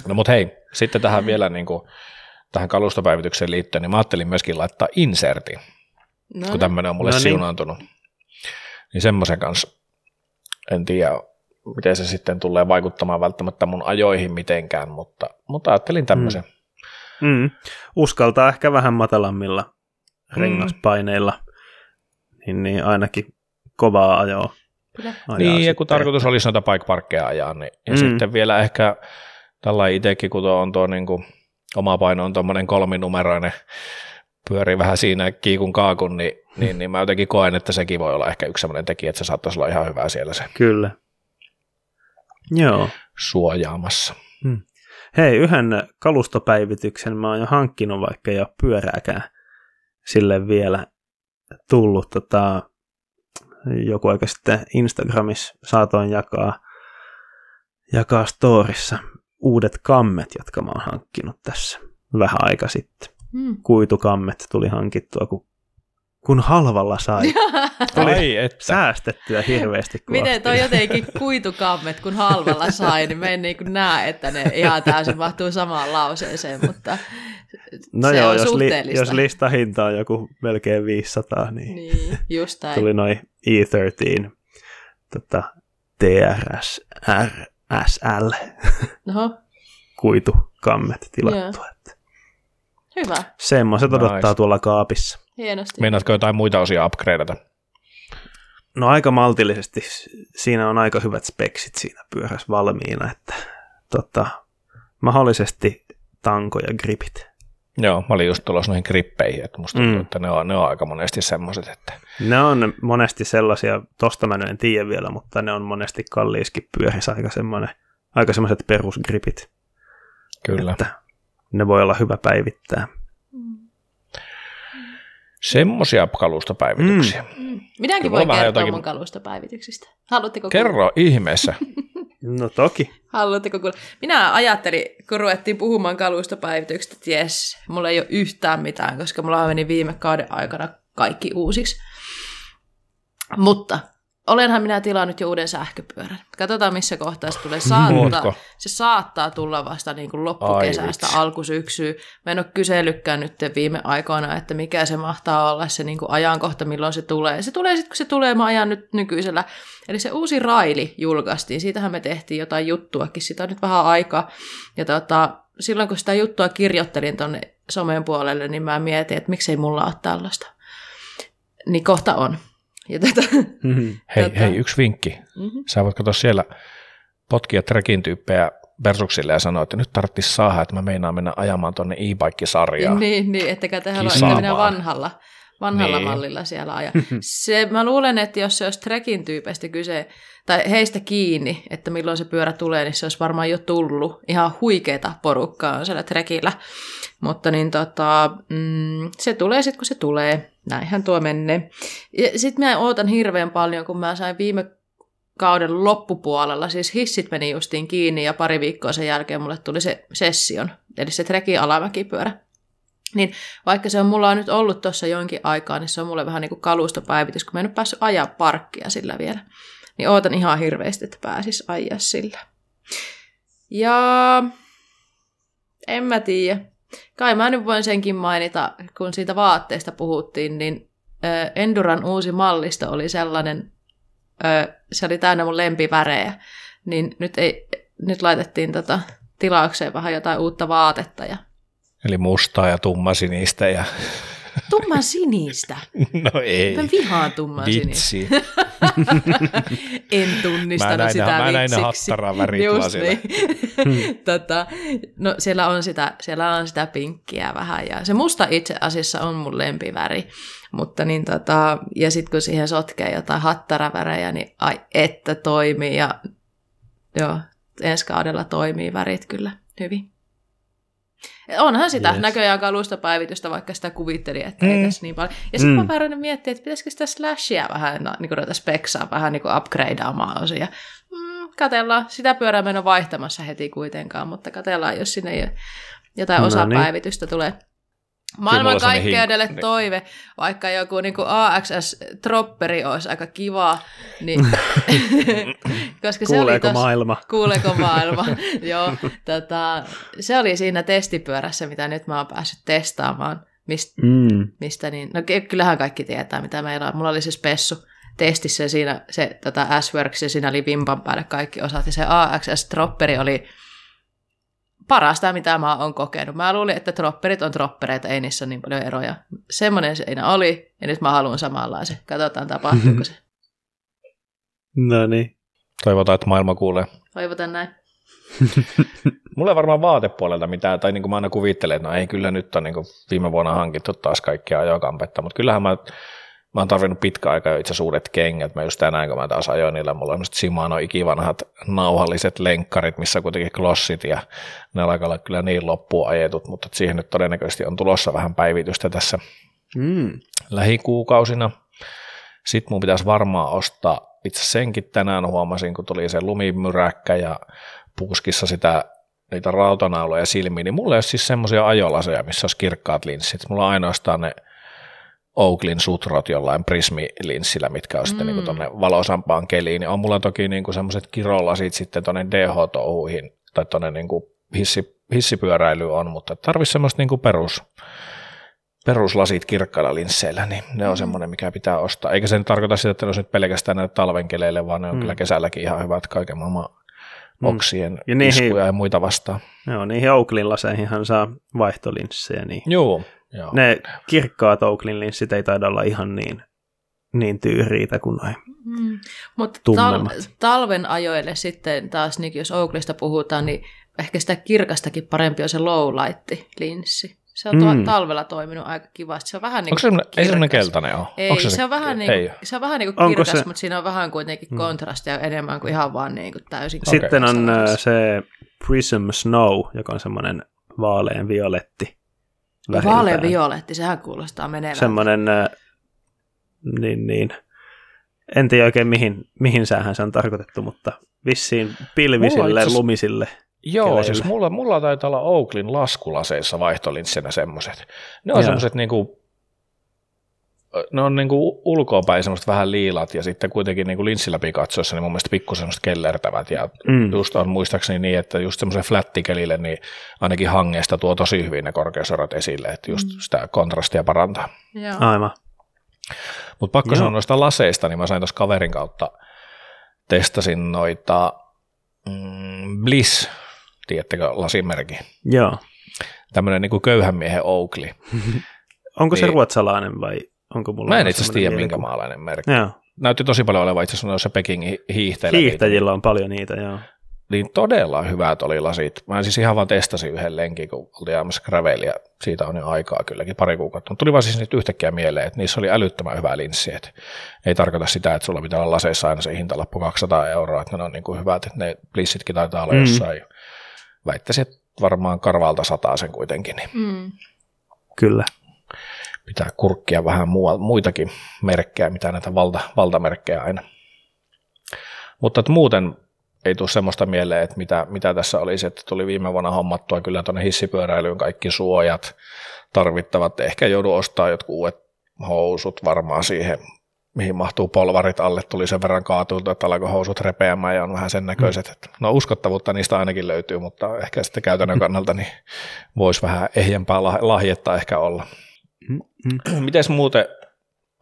no mutta hei, sitten tähän vielä niin kuin, tähän kalustopäivitykseen liittyen, niin mä ajattelin myöskin laittaa insertin, no kun tämmöinen on mulle no niin. siunaantunut. Niin semmoisen kanssa en tiedä, miten se sitten tulee vaikuttamaan välttämättä mun ajoihin mitenkään, mutta, mutta ajattelin tämmöisen. Mm. Mm. Uskaltaa ehkä vähän matalammilla mm. rengaspaineilla, niin, niin ainakin kovaa ajoa. Niin, ja kun tarkoitus olisi noita bike parkkeja ajaa, niin, ja mm. sitten vielä ehkä tällä itsekin, kun tuo on tuo niin kuin, oma paino on tuommoinen kolminumeroinen, pyörii vähän siinä kiikun kaakun, niin, niin, niin mä jotenkin koen, että sekin voi olla ehkä yksi sellainen tekijä, että se saattaisi olla ihan hyvä siellä se. Kyllä. Joo. Suojaamassa. Hmm. Hei, yhden kalustopäivityksen mä oon jo hankkinut, vaikka ei ole pyörääkään sille vielä tullut. Tota, joku aika sitten Instagramissa saatoin jakaa, jakaa storissa uudet kammet, jotka mä oon hankkinut tässä vähän aika sitten. Hmm. Kuitukammet tuli hankittua, kun, kun halvalla sai. Tuli Ai, että. säästettyä hirveästi. Miten toi jotenkin kuitukammet, kun halvalla sai, niin mä en niin näe, että ne ihan täysin mahtuu samaan lauseeseen, mutta No se joo, on jos, li, jos listahinta on joku melkein 500, niin, niin just tuli noin E13 tota, TRS RSL kuitukammet tilattua. Yeah. Hyvä. Semmoiset nice. odottaa tuolla kaapissa. Hienosti. Meinaatko jotain muita osia upgradeata? No aika maltillisesti. Siinä on aika hyvät speksit siinä pyörässä valmiina, että tota, mahdollisesti tanko ja gripit. Joo, mä olin just tulossa noihin grippeihin, että musta tuntuu, mm. että ne on, ne on aika monesti semmoiset, että... Ne on monesti sellaisia, tosta mä en tiedä vielä, mutta ne on monesti kalliiskin pyörissä aika semmoinen, aika semmoiset perusgripit. Kyllä. Että ne voi olla hyvä päivittää. Semmoisia kalustopäivityksiä. Mm. mm. Minäkin voin kertoa jotakin... mun kalustopäivityksistä. Haluatteko Kerro kuulla? ihmeessä. no toki. Haluatteko kuulla? Minä ajattelin, kun ruvettiin puhumaan kalustopäivityksistä, että jes, mulla ei ole yhtään mitään, koska mulla meni viime kauden aikana kaikki uusiksi. Mutta Olenhan minä tilannut jo uuden sähköpyörän. Katsotaan, missä kohtaa se tulee. Saattaa, se saattaa tulla vasta niin kuin loppukesästä, Ai, alkusyksyä. Mä en ole kysellytkään nyt viime aikoina, että mikä se mahtaa olla se niin kuin ajankohta, milloin se tulee. Se tulee sitten, kun se tulee, mä ajan nyt nykyisellä. Eli se uusi Raili julkaistiin. Siitähän me tehtiin jotain juttuakin. Sitä on nyt vähän aikaa. Ja tota, silloin, kun sitä juttua kirjoittelin tuonne somen puolelle, niin mä mietin, että miksei mulla ole tällaista. Niin kohta on. Ja tätä, mm-hmm. Hei, tätä. hei, yksi vinkki. Mm-hmm. Sä voit katsoa siellä potkia trekin tyyppejä Versuksille ja sanoa, että nyt tarvitsisi saada, että mä meinaan mennä ajamaan tuonne e-bike-sarjaan. Niin, niin ettekä te halua, että minä vanhalla, vanhalla niin. mallilla siellä aja. Se, mä luulen, että jos se olisi trekin tyypeistä kyse, tai heistä kiinni, että milloin se pyörä tulee, niin se olisi varmaan jo tullut. Ihan huikeita porukkaa on siellä trekillä. Mutta niin tota, mm, se tulee sitten, kun se tulee. Näinhän tuo menee. Sitten mä ootan hirveän paljon, kun mä sain viime kauden loppupuolella, siis hissit meni justiin kiinni ja pari viikkoa sen jälkeen mulle tuli se session, eli se treki alamäkipyörä. Niin vaikka se on mulla nyt ollut tuossa jonkin aikaa, niin se on mulle vähän niin kuin kalustopäivitys, kun mä en ole päässyt ajaa parkkia sillä vielä. Niin ootan ihan hirveästi, että pääsis ajaa sillä. Ja en mä tiedä. Kai mä nyt voin senkin mainita, kun siitä vaatteesta puhuttiin, niin Enduran uusi mallisto oli sellainen, se oli täynnä mun lempivärejä, niin nyt, ei, nyt laitettiin tota tilaukseen vähän jotain uutta vaatetta. Ja... Eli mustaa ja tummasinistä ja Tumman sinistä? No ei. Mä vihaan tumman Vitsi. sinistä. en tunnistanut mä sitä Mä näin ne hattaran värit Just niin. tota, no siellä on, sitä, siellä on sitä pinkkiä vähän ja se musta itse asiassa on mun lempiväri. Mutta niin tota, ja sitten kun siihen sotkee jotain hattaravärejä, niin ai että toimii ja joo, ensi kaudella toimii värit kyllä hyvin. Onhan sitä yes. näköjään kalustopäivitystä, vaikka sitä kuvitteli, että mm. ei tässä niin paljon. Ja sitten mm. mä vähän miettiä, että pitäisikö sitä slashia vähän, no, niin kuin ruveta speksaa, vähän niin kuin upgradeaamaan osia. Mm, katellaan. Sitä pyörää mennä vaihtamassa heti kuitenkaan, mutta katellaan, jos sinne jotain no osapäivitystä niin. tulee. Maailman kaikkeudelle hink- toive, vaikka joku niin kuin AXS-tropperi olisi aika kiva. Niin, koska se kuuleeko oli tos, maailma? Kuuleeko maailma, joo. Tota, se oli siinä testipyörässä, mitä nyt mä oon päässyt testaamaan. Mist, mm. Mistä niin, no kyllähän kaikki tietää, mitä meillä on. Mulla oli se spessu, testissä siinä se tätä S-Works ja siinä oli vimpan päälle kaikki osat ja se AXS-dropperi oli parasta, mitä mä oon kokenut. Mä luulin, että dropperit on droppereita, ei niissä niin paljon eroja. Semmoinen siinä oli, ja nyt mä haluan samanlaisen. Katsotaan, tapahtuuko se. No niin. Toivotaan, että maailma kuulee. Toivotaan näin. Mulla ei varmaan vaatepuolelta mitään, tai niin kuin mä aina kuvittelen, että no ei kyllä nyt on niin kuin viime vuonna hankittu taas kaikkia ajokampetta, mutta kyllähän mä, mä oon tarvinnut pitkä aika jo itse uudet kengät. Mä just tänään, kun mä taas ajoin niillä, mulla on Shimano ikivanhat nauhalliset lenkkarit, missä kuitenkin klossit ja ne alkaa olla kyllä niin loppuun ajetut, mutta siihen nyt todennäköisesti on tulossa vähän päivitystä tässä mm. lähikuukausina. Sitten mun pitäisi varmaan ostaa, itse senkin tänään huomasin, kun tuli se lumimyräkkä ja puskissa sitä niitä rautanauloja silmiin, niin mulla ei ole siis semmoisia ajolaseja, missä olisi kirkkaat linssit. Mulla on ainoastaan ne Oaklin sutrot jollain prismilinssillä, mitkä on sitten mm. niin tuonne valosampaan keliin. Niin on mulla toki niin semmoiset kirolasit sitten tuonne DH-touhuihin tai tuonne niin hissi, hissipyöräily on, mutta tarvitsisi semmoista niin perus, peruslasit kirkkailla linsseillä, niin ne on mm. semmoinen, mikä pitää ostaa. Eikä se nyt tarkoita sitä, että ne olisi nyt pelkästään näille talvenkeleille, vaan ne on mm. kyllä kesälläkin ihan hyvät kaiken maailman mm. oksien ja niihin, iskuja ja muita vastaan. Joo, niihin Oaklin laseihinhan saa vaihtolinssejä. Niin joo, joo. Ne kirkkaat Oaklin linssit ei taida olla ihan niin, niin tyyriitä kuin noin mm. Mutta tal- talven ajoille sitten taas, niin jos Oaklista puhutaan, niin ehkä sitä kirkastakin parempi on se low light linssi. Se on mm. talvella toiminut aika kivasti. Se on vähän niin Onko se ei semmoinen keltainen ole? Ei, se, se, on vähän niin kuin, se on vähän niin kuin kirkas, se... mutta siinä on vähän kuitenkin mm. kontrastia enemmän kuin ihan vaan niin kuin täysin. Sitten on äh, se Prism Snow, joka on semmoinen vaalean violetti. Vaalean violetti, sehän kuulostaa menevän. Semmoinen, äh, niin, niin. En tiedä oikein mihin, mihin säähän se on tarkoitettu, mutta vissiin pilvisille, lumisille Joo, keleillä. siis mulla, mulla taitaa olla Oaklin laskulaseissa vaihtolinssinä semmoiset. Ne on semmoiset niinku, ne on niinku ulkoapäin semmoiset vähän liilat ja sitten kuitenkin niinku linssilläpi katsoessa niin mun mielestä pikku semmoiset kellertävät ja mm. just on muistaakseni niin, että just semmoisen flättikelille niin ainakin hangesta tuo tosi hyvin ne korkeusorot esille, että just mm. sitä kontrastia parantaa. Joo. Aivan. Mutta pakko Joo. sanoa noista laseista, niin mä sain tuossa kaverin kautta testasin noita mm, Bliss tiedättekö lasimerkki? Joo. Tämmöinen niin kuin köyhän miehen Oakley. onko niin, se ruotsalainen vai onko mulla? Mä en itse asiassa tiedä, minkä maalainen merkki. Joo. Näytti tosi paljon olevan itse asiassa se Pekingin hiihteillä. Hiihtäjillä on paljon niitä, joo. Niin todella hyvät oli lasit. Mä siis ihan vaan testasin yhden lenkin, kun oltiin ajamassa gravelia. Siitä on jo aikaa kylläkin, pari kuukautta. Mutta tuli vaan siis nyt yhtäkkiä mieleen, että niissä oli älyttömän hyvä linssi. Että ei tarkoita sitä, että sulla pitää olla laseissa aina se hintalappu 200 euroa, että ne on niin kuin hyvät, että ne lissitkin taitaa olla mm. jossain väittäisin, että varmaan karvalta sataa sen kuitenkin. Niin mm. Kyllä. Pitää kurkkia vähän mua, muitakin merkkejä, mitä näitä valta, valtamerkkejä aina. Mutta että muuten ei tule semmoista mieleen, että mitä, mitä tässä olisi, että tuli viime vuonna hommattua kyllä tuonne hissipyöräilyyn kaikki suojat tarvittavat. Ehkä joudu ostaa jotkut uudet housut varmaan siihen mihin mahtuu polvarit alle, tuli sen verran kaatulta, että alkoi housut repeämään ja on vähän sen näköiset. Että no uskottavuutta niistä ainakin löytyy, mutta ehkä sitten käytännön kannalta niin voisi vähän ehjempää lahjetta ehkä olla. Mm-hmm. Miten muuten,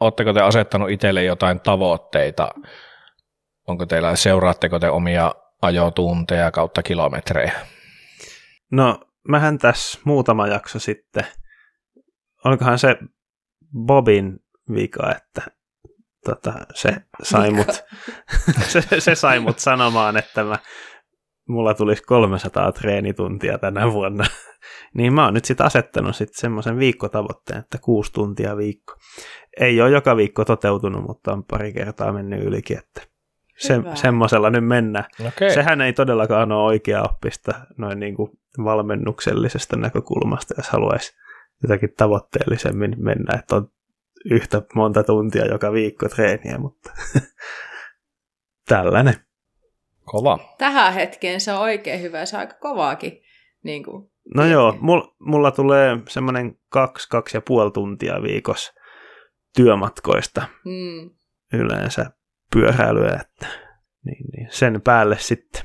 oletteko te asettanut itselle jotain tavoitteita? Onko teillä, seuraatteko te omia ajotunteja kautta kilometrejä? No, mähän tässä muutama jakso sitten, onkohan se Bobin vika, että tota, se, sai mut, se, se sai mut sanomaan, että mä, mulla tulisi 300 treenituntia tänä vuonna. Niin mä oon nyt sitten asettanut sitten semmoisen viikkotavoitteen, että kuusi tuntia viikko. Ei ole joka viikko toteutunut, mutta on pari kertaa mennyt ylikin, että se, semmoisella nyt mennään. Okay. Sehän ei todellakaan ole oikea oppista noin niin kuin valmennuksellisesta näkökulmasta, jos haluaisi jotakin tavoitteellisemmin mennä, että on yhtä monta tuntia joka viikko treeniä, mutta tällainen. Kova. Tähän hetkeen se on oikein hyvä, se on aika kovaakin. Niin kuin, no joo, mulla, mulla tulee semmoinen kaksi, kaksi ja puoli tuntia viikossa työmatkoista mm. yleensä pyöräilyä, että niin, niin, sen päälle sitten.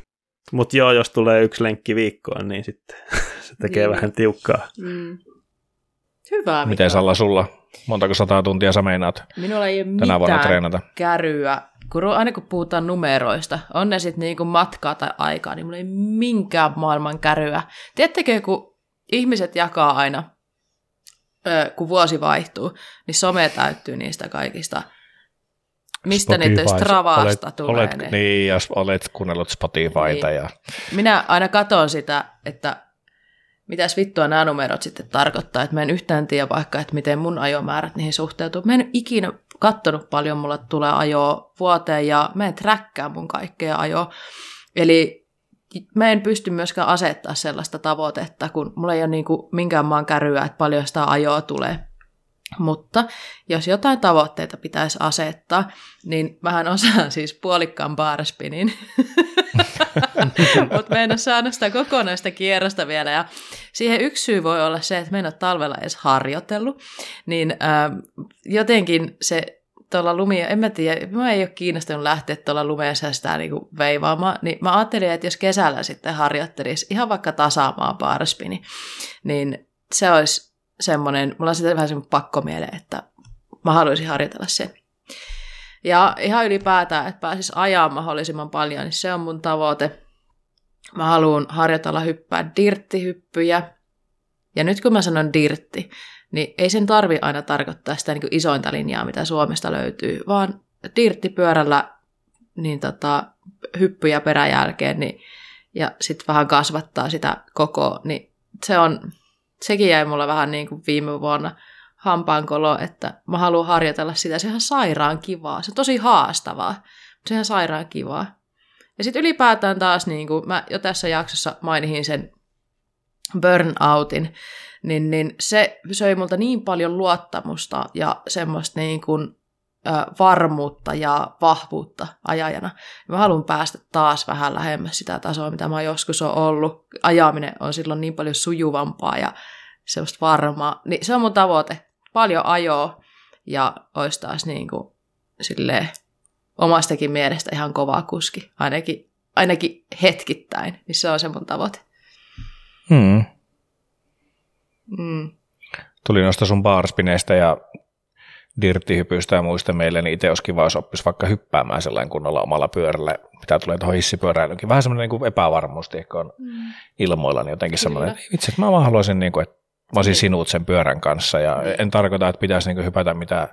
Mutta joo, jos tulee yksi lenkki viikkoon, niin sitten se tekee niin. vähän tiukkaa. Mm. Hyvä. Miten Mika. Salla sulla? Montako sataa tuntia sä meinaat Minulla ei ole tänä mitään vuonna treenata? käryä. Kun, aina kun puhutaan numeroista, on ne sitten niinku matkaa tai aikaa, niin mulla ei minkään maailman käryä. Tiedättekö, kun ihmiset jakaa aina, kun vuosi vaihtuu, niin some täyttyy niistä kaikista. Mistä niitä Spotify, Stravasta olet, tulee olet, ne. Niin, jos olet kuunnellut Spotifyta Niin. ja Minä aina katon sitä, että mitäs vittua nämä numerot sitten tarkoittaa, että mä en yhtään tiedä vaikka, että miten mun ajomäärät niihin suhteutuu. Mä en ikinä kattonut paljon, mulla tulee ajoa vuoteen ja mä en träkkää mun kaikkea ajoa. Eli mä en pysty myöskään asettaa sellaista tavoitetta, kun mulla ei ole niin kuin minkään maan käryä, että paljon sitä ajoa tulee. Mutta jos jotain tavoitteita pitäisi asettaa, niin vähän osaan siis puolikkaan barspinin. Mutta mä en ole saanut sitä kokonaista kierrosta vielä. Ja siihen yksi syy voi olla se, että mä en ole talvella edes harjoitellut. Niin äh, jotenkin se tuolla lumia, en mä tiedä, mä ei ole kiinnostunut lähteä tuolla lumeessa sitä niinku veivaamaan, niin mä ajattelin, että jos kesällä sitten harjoittelisi ihan vaikka tasaamaan barspini, niin se olisi semmoinen, mulla on sitten vähän semmoinen pakkomiele, että mä haluaisin harjoitella sen. Ja ihan ylipäätään, että pääsis ajaa mahdollisimman paljon, niin se on mun tavoite. Mä haluan harjoitella hyppää dirttihyppyjä. Ja nyt kun mä sanon dirtti, niin ei sen tarvi aina tarkoittaa sitä niin kuin isointa linjaa, mitä Suomesta löytyy, vaan dirttipyörällä niin tota, hyppyjä peräjälkeen niin, ja sitten vähän kasvattaa sitä koko, niin se on, sekin jäi mulla vähän niin kuin viime vuonna hampaankolo, että mä haluan harjoitella sitä. Se on sairaan kivaa. Se on tosi haastavaa, se on sairaan kivaa. Ja sitten ylipäätään taas, niin kuin mä jo tässä jaksossa mainihin sen burnoutin, niin, niin se söi multa niin paljon luottamusta ja semmoista niin kuin, varmuutta ja vahvuutta ajajana. Mä haluan päästä taas vähän lähemmäs sitä tasoa, mitä mä joskus on ollut. Ajaminen on silloin niin paljon sujuvampaa ja semmoista varmaa. Niin se on mun tavoite. Paljon ajoa ja olisi taas niin kuin, silleen, omastakin mielestä ihan kova kuski. Ainakin, ainakin hetkittäin. Niin se on se mun tavoite. hmm. Mm. tuli noista sun barspineistä ja dirttihypyistä ja muista meille, niin itse olisi kiva, jos oppisi vaikka hyppäämään sellainen kunnolla omalla pyörällä, mitä tulee tuohon hissipyöräilyynkin. Vähän semmoinen niin kuin epävarmuus, on Mm. ilmoilla, niin jotenkin Kyllä. semmoinen, että itse mä vaan haluaisin, niin kuin, että mä olisin sinut sen pyörän kanssa ja Niin. en tarkoita, että pitäisi niin hypätä mitään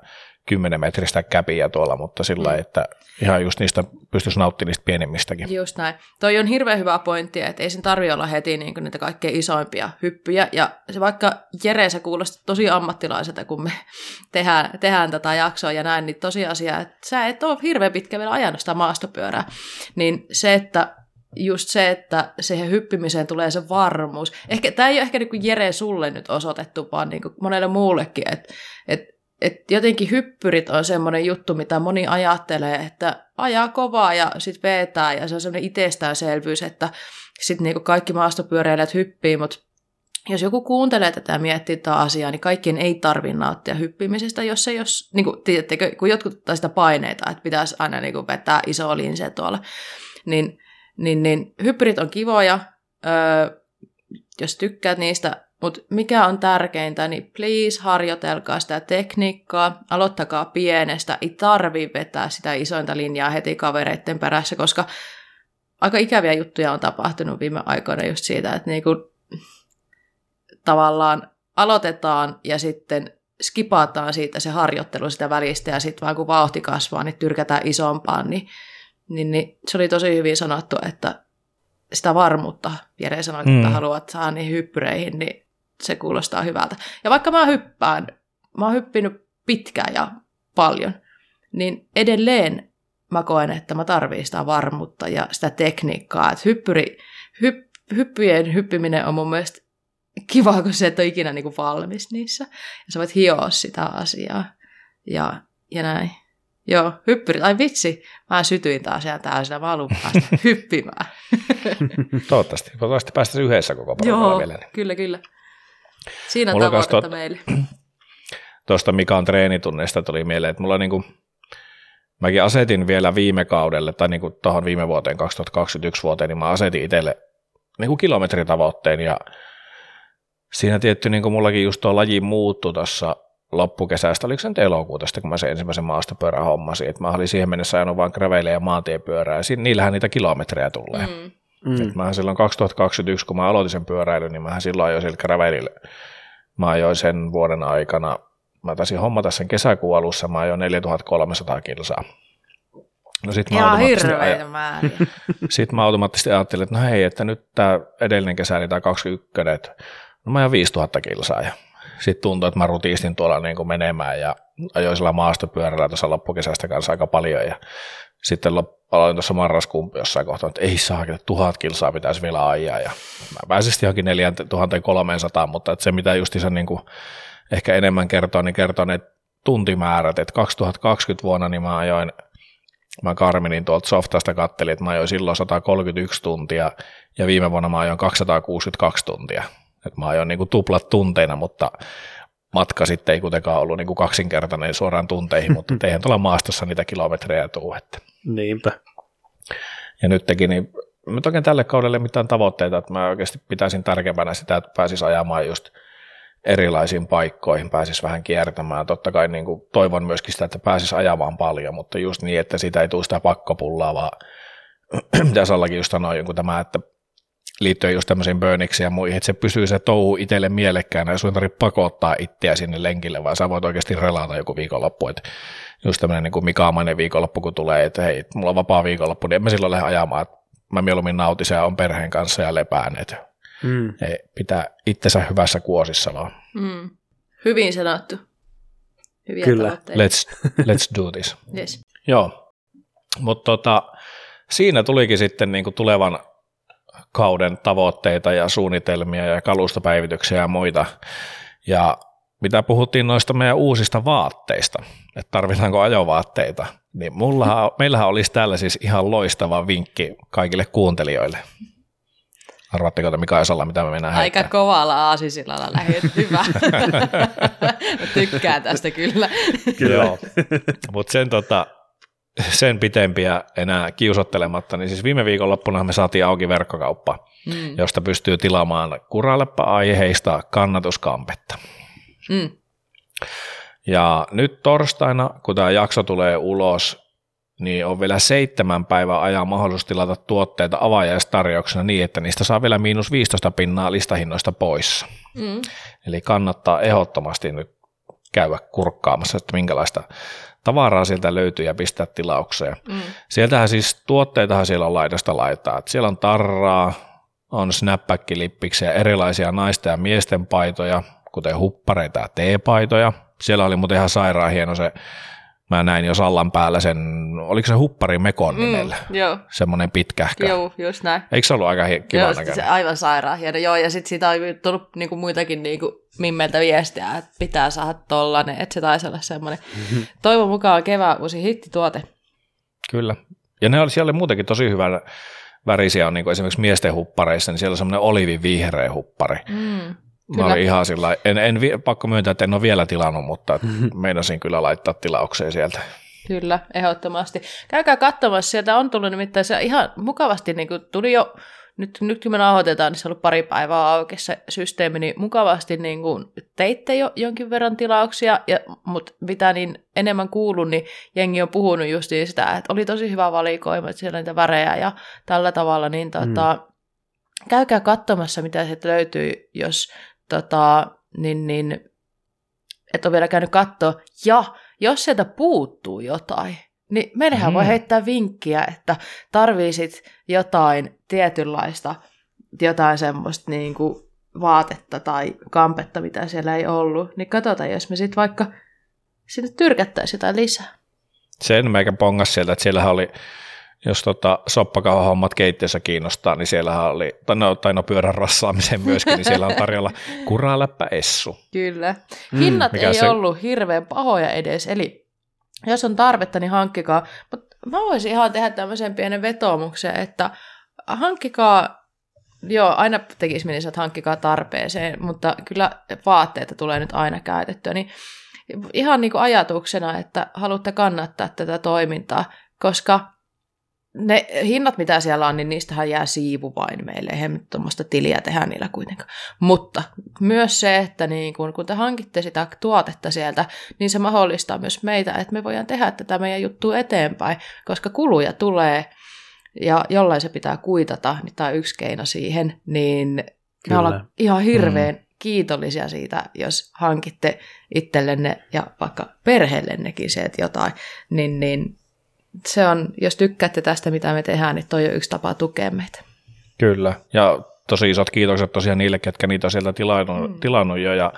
10 metristä käpiä tuolla, mutta sillä Mm. että ihan just niistä pystyisi nauttimaan niistä pienemmistäkin. Just näin. Toi on hirveän hyvä pointti, että ei sen tarvi olla heti niin niitä kaikkein isoimpia hyppyjä. Ja se vaikka Jere, se kuulostaa tosi ammattilaiselta, kun me tehdään, tehdään tätä jaksoa ja näin, niin tosiasia, että sä et ole hirveän pitkä vielä ajanut sitä maastopyörää. Niin se, että just se, että siihen hyppimiseen tulee se varmuus. Ehkä, tämä ei ole ehkä niin kuin Jere sulle nyt osoitettu, vaan niin kuin monelle muullekin, että, että et jotenkin hyppyrit on semmoinen juttu, mitä moni ajattelee, että ajaa kovaa ja sitten vetää ja se on semmoinen itsestäänselvyys, että sitten niinku kaikki maastopyöräilijät hyppii, mutta jos joku kuuntelee tätä ja miettii tätä asiaa, niin kaikkien ei tarvitse nauttia hyppimisestä, jos ei jos, niin kuin, tiedättekö, kun jotkut ottaa sitä paineita, että pitäisi aina niin kuin vetää iso linse tuolla, niin, niin, niin hyppyrit on kivoja, öö, jos tykkäät niistä, mutta mikä on tärkeintä, niin please harjoitelkaa sitä tekniikkaa, aloittakaa pienestä, ei tarvi vetää sitä isointa linjaa heti kavereiden perässä, koska aika ikäviä juttuja on tapahtunut viime aikoina just siitä, että niinku, tavallaan aloitetaan ja sitten skipataan siitä se harjoittelu sitä välistä ja sitten vaan kun vauhti kasvaa, niin tyrkätään isompaan, niin, niin, niin se oli tosi hyvin sanottu, että sitä varmuutta, Jere sanoi, että Mm. haluat saada niihin hyppyreihin, niin se kuulostaa hyvältä. Ja vaikka mä hyppään, mä oon hyppinyt pitkään ja paljon, niin edelleen mä koen, että mä tarvitsen sitä varmuutta ja sitä tekniikkaa. Että hyppyri, hypp, hyppyjen hyppiminen on mun mielestä kiva, kun sä et ole ikinä niinku valmis niissä. Ja sä voit hioa sitä asiaa. Ja, ja näin. Joo, hyppyrit. Ai vitsi, mä sytyin taas. Mä haluan päästä hyppimään. Toivottavasti, toivottavasti päästäisiin yhdessä koko porukalla Joo, vielä. Niin. kyllä, kyllä. Siinä Mulla tavoitetta tot- meille. Tuosta Mikan treenitunneista tuli mieleen, että mulla niinku, mäkin asetin vielä viime kaudelle, tai niinku tuohon viime vuoteen, 2021 vuoteen, niin mä asetin itselle niinku kilometritavoitteen, ja siinä tietty niin kuin mullakin just tuo laji muuttui tuossa loppukesästä, oliko se nyt elokuuta, kun mä sen ensimmäisen maastopyörän hommasin, että mä olin siihen mennessä ajanut vain graveille ja maantiepyörää, ja niillähän niitä kilometrejä tulee. Mm. Mm. mähän silloin 2021, kun mä aloitin sen pyöräilyn, niin mähän silloin ajoin sillä gravelille. Mä ajoin sen vuoden aikana, mä taisin hommata sen kesäkuun alussa, mä ajoin 4300 kilsaa. No sit mä määriä. Sitten mä automaattisesti ajattelin, että no hei, että nyt tämä edellinen kesä, eli tämä 21, että no mä ajan 5000 kilsaa ja sitten tuntui, että mä rutiistin tuolla niin kuin menemään ja ajoin sillä maastopyörällä tuossa loppukesästä kanssa aika paljon ja sitten aloin tuossa marraskuun jossain kohtaa, että ei saa, että tuhat kilsaa pitäisi vielä ajaa ja mä pääsin sitten johonkin 4300, mutta että se mitä justiinsa niin kuin ehkä enemmän kertoo, niin kertoo ne tuntimäärät, että 2020 vuonna niin mä ajoin mä Karminin tuolta softasta kattelin, että mä ajoin silloin 131 tuntia ja viime vuonna mä ajoin 262 tuntia. Et mä ajoin niin kuin tuplat tunteina, mutta matka sitten ei kuitenkaan ollut niin kuin kaksinkertainen suoraan tunteihin, mutta eihän tuolla maastossa niitä kilometrejä tuu. Että. Niinpä. Ja nyt teki, niin nyt oikein tälle kaudelle mitään tavoitteita, että mä oikeasti pitäisin tärkeämpänä sitä, että pääsis ajamaan just erilaisiin paikkoihin, pääsis vähän kiertämään. Totta kai niin kuin toivon myöskin sitä, että pääsis ajamaan paljon, mutta just niin, että siitä ei tule sitä pakkopullaa, vaan mitä Sallakin just sanoi, tämä, että liittyen just tämmöisiin burniksiin ja muihin, että se pysyy se touhu itselle mielekkäänä ja sun tarvitse pakottaa itseä sinne lenkille, vaan sä voit oikeasti relata joku viikonloppu, että just tämmöinen niin kuin Mikaamainen viikonloppu, kun tulee, että hei, mulla on vapaa viikonloppu, niin en mä silloin lähde ajamaan, että mä mieluummin nautin ja on perheen kanssa ja lepään, että mm. ei, pitää itsensä hyvässä kuosissa vaan. Mm. Hyvin sanottu. Hyviä Kyllä. Let's, let's do this. yes. Joo, mutta tota, siinä tulikin sitten niin kuin tulevan kauden tavoitteita ja suunnitelmia ja kalustopäivityksiä ja muita. Ja mitä puhuttiin noista meidän uusista vaatteista, että tarvitaanko ajovaatteita, niin mulla, meillähän olisi täällä siis ihan loistava vinkki kaikille kuuntelijoille. Arvaatteko te Mika Esalla, mitä me mennään Aika heittää? kovalla aasisillalla lähdet, hyvä. tykkään tästä kyllä. kyllä. Mutta sen tota, sen pitempiä enää kiusottelematta, niin siis viime viikonloppuna me saatiin auki verkkokauppa, mm. josta pystyy tilaamaan kurallepa aiheista kannatuskampetta. Mm. Ja nyt torstaina, kun tämä jakso tulee ulos, niin on vielä seitsemän päivän ajan mahdollisuus tilata tuotteita avajaistarjouksena niin, että niistä saa vielä miinus 15 pinnaa listahinnoista pois. Mm. Eli kannattaa ehdottomasti nyt käydä kurkkaamassa, että minkälaista tavaraa sieltä löytyy ja pistää tilaukseen. Mm. Sieltähän siis tuotteitahan siellä on laidasta laitaa. Että siellä on tarraa, on snapback-lippiksiä, erilaisia naisten ja miesten paitoja, kuten huppareita ja teepaitoja. Siellä oli muuten ihan sairaan hieno se Mä näin jo Sallan päällä sen, oliko se huppari Mekon mm, nimellä? Joo. Semmoinen pitkähkö. Joo, just näin. Eikö se ollut aika kiva joo, se aivan sairaan hieno. Joo, ja sitten siitä on tullut niinku muitakin niinku mimmeltä viestiä, että pitää saada tollanen, että se taisi olla semmoinen. Toivon mukaan kevään uusi hittituote. Kyllä. Ja ne oli siellä muutenkin tosi hyvän värisiä on niin kuin esimerkiksi miesten huppareissa, niin siellä on semmoinen olivin vihreä huppari. Mm. Kyllä. Mä olin ihan sillä en, en, pakko myöntää, että en ole vielä tilannut, mutta meinasin kyllä laittaa tilaukseen sieltä. Kyllä, ehdottomasti. Käykää katsomassa, sieltä on tullut nimittäin se ihan mukavasti, niin kuin tuli jo, nyt, nyt kun me nauhoitetaan, niin se on ollut pari päivää auki se systeemi, niin mukavasti niin kuin teitte jo jonkin verran tilauksia, ja, mutta mitä niin enemmän kuulun, niin jengi on puhunut just sitä, että oli tosi hyvä valikoima, että siellä niitä värejä ja tällä tavalla, niin tota, mm. käykää katsomassa, mitä sieltä löytyy, jos tota, niin, niin, et ole vielä käynyt katsoa. Ja jos sieltä puuttuu jotain, niin meidänhän mm. voi heittää vinkkiä, että tarvisit jotain tietynlaista, jotain semmoista niin kuin vaatetta tai kampetta, mitä siellä ei ollut, niin katsotaan, jos me sitten vaikka sinne tyrkättäisiin jotain lisää. Sen meikä pongas sieltä, että siellähän oli jos tota soppakauhahommat keittiössä kiinnostaa, niin siellä oli, tai no, tai no pyörän rassaamiseen myöskin, niin siellä on tarjolla kuraläppä essu. Kyllä. Mm, Hinnat mm, ei se... ollut hirveän pahoja edes, eli jos on tarvetta, niin hankkikaa. Mutta mä voisin ihan tehdä tämmöisen pienen vetoomuksen, että hankkikaa Joo, aina tekisi meni, että hankkikaa tarpeeseen, mutta kyllä vaatteita tulee nyt aina käytettyä. Niin ihan niin kuin ajatuksena, että haluatte kannattaa tätä toimintaa, koska ne hinnat, mitä siellä on, niin niistähän jää siivu vain meille. Eihän tuommoista tiliä tehdä niillä kuitenkaan. Mutta myös se, että niin kun, kun te hankitte sitä tuotetta sieltä, niin se mahdollistaa myös meitä, että me voidaan tehdä tätä meidän juttua eteenpäin, koska kuluja tulee ja jollain se pitää kuitata, niin tämä on yksi keino siihen, niin Kyllä. me ollaan ihan hirveän mm. kiitollisia siitä, jos hankitte itsellenne ja vaikka perheellennekin se, että jotain, niin, niin se on, jos tykkäätte tästä, mitä me tehdään, niin toi on yksi tapa tukea meitä. Kyllä, ja tosi isot kiitokset tosiaan niille, ketkä niitä on sieltä tilannut, mm. tilannut jo, ja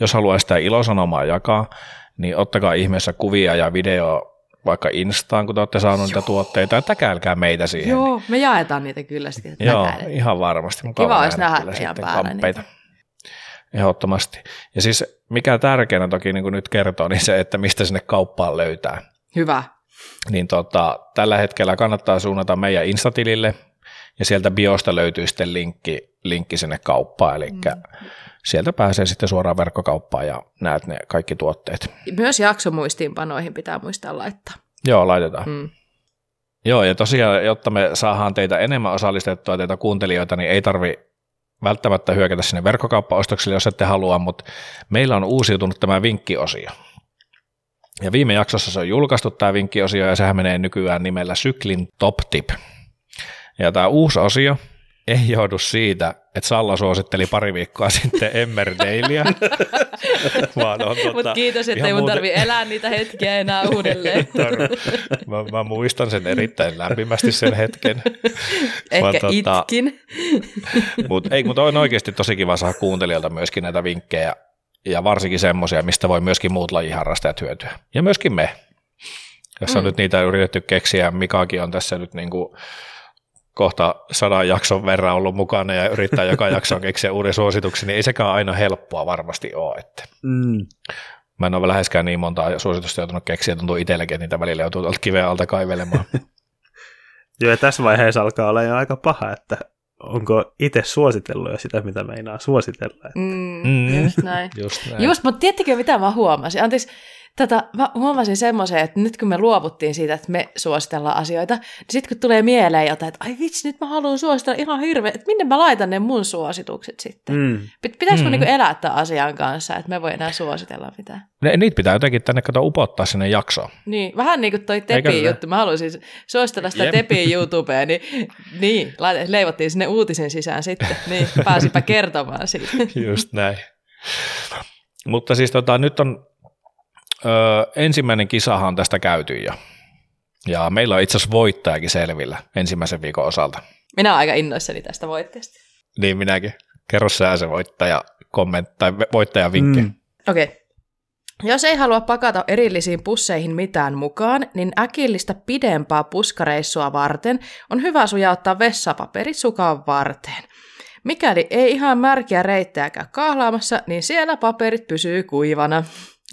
jos haluaa sitä ilosanomaa jakaa, niin ottakaa ihmeessä kuvia ja video vaikka Instaan, kun te olette saaneet niitä tuotteita, ja täkäilkää meitä siihen. Joo, me jaetaan niitä kyllä sitten. Joo, ihan varmasti. Mukava Kiva olisi nähdä ihan päällä niitä. Ehdottomasti. Ja siis mikä tärkeänä toki niin kuin nyt kertoo, niin se, että mistä sinne kauppaan löytää. Hyvä niin tota, tällä hetkellä kannattaa suunnata meidän Instatilille, ja sieltä biosta löytyy sitten linkki, linkki sinne kauppaan, eli mm. sieltä pääsee sitten suoraan verkkokauppaan ja näet ne kaikki tuotteet. Myös jaksomuistiinpanoihin pitää muistaa laittaa. Joo, laitetaan. Mm. Joo, ja tosiaan, jotta me saadaan teitä enemmän osallistettua, teitä kuuntelijoita, niin ei tarvi välttämättä hyökätä sinne verkkokauppaostoksille, jos ette halua, mutta meillä on uusiutunut tämä vinkkiosio. Ja viime jaksossa se on julkaistu tämä vinkkiosio ja sehän menee nykyään nimellä Syklin Top Tip. Ja tämä uusi osio ei johdu siitä, että Salla suositteli pari viikkoa sitten Emmerdalea. vaan on tota, Mutta kiitos, että ei mun muuten... tarvi elää niitä hetkiä enää uudelleen. mä, mä, muistan sen erittäin lämpimästi sen hetken. Ehkä vaan, itkin. Mutta mut on oikeasti tosi kiva saada kuuntelijalta myöskin näitä vinkkejä ja varsinkin semmoisia, mistä voi myöskin muut lajiharrastajat hyötyä. Ja myöskin me. Tässä on mm. nyt niitä yritetty keksiä, Mikakin on tässä nyt niin kuin kohta sadan jakson verran ollut mukana ja yrittää joka jakson keksiä uuden suosituksen, niin ei sekään aina helppoa varmasti ole. Että. Mm. Mä en ole läheskään niin montaa suositusta joutunut keksiä, tuntuu itsellekin, että niitä välillä joutuu tuolta kiveä alta kaivelemaan. Joo, ja tässä vaiheessa alkaa olla jo aika paha, että onko itse suositellut jo sitä, mitä meinaa suositella. Mm, mm. Just näin. just näin. Just, mutta tiedättekö mitä mä huomasin? Anteeksi, Tätä, mä huomasin semmoisen, että nyt kun me luovuttiin siitä, että me suositellaan asioita, niin sitten kun tulee mieleen jotain, että ai vitsi, nyt mä haluan suositella ihan hirveä, että minne mä laitan ne mun suositukset sitten. Mm. Pitäisikö mm. niinku elää tämän asian kanssa, että me voi enää suositella mitään? Ne, niitä pitää jotenkin tänne kato upottaa sinne jaksoon. Niin, vähän niin kuin toi Tepi juttu. Mä haluaisin suositella sitä Tepi YouTubeen, niin, niin leivottiin sinne uutisen sisään sitten. Niin, pääsipä kertomaan siitä. Just näin. Mutta siis tota, nyt on Öö, ensimmäinen kisahan on tästä käyty jo. Ja meillä on itse asiassa voittajakin selvillä ensimmäisen viikon osalta. Minä olen aika innoissani tästä voitteesta. Niin minäkin. Kerro sä se voittaja komment tai voittajan vinkki. Mm. Okei. Okay. Jos ei halua pakata erillisiin pusseihin mitään mukaan, niin äkillistä pidempää puskareissua varten on hyvä sujauttaa vessapaperi sukan varteen. Mikäli ei ihan märkiä reittejäkään kahlaamassa, niin siellä paperit pysyy kuivana.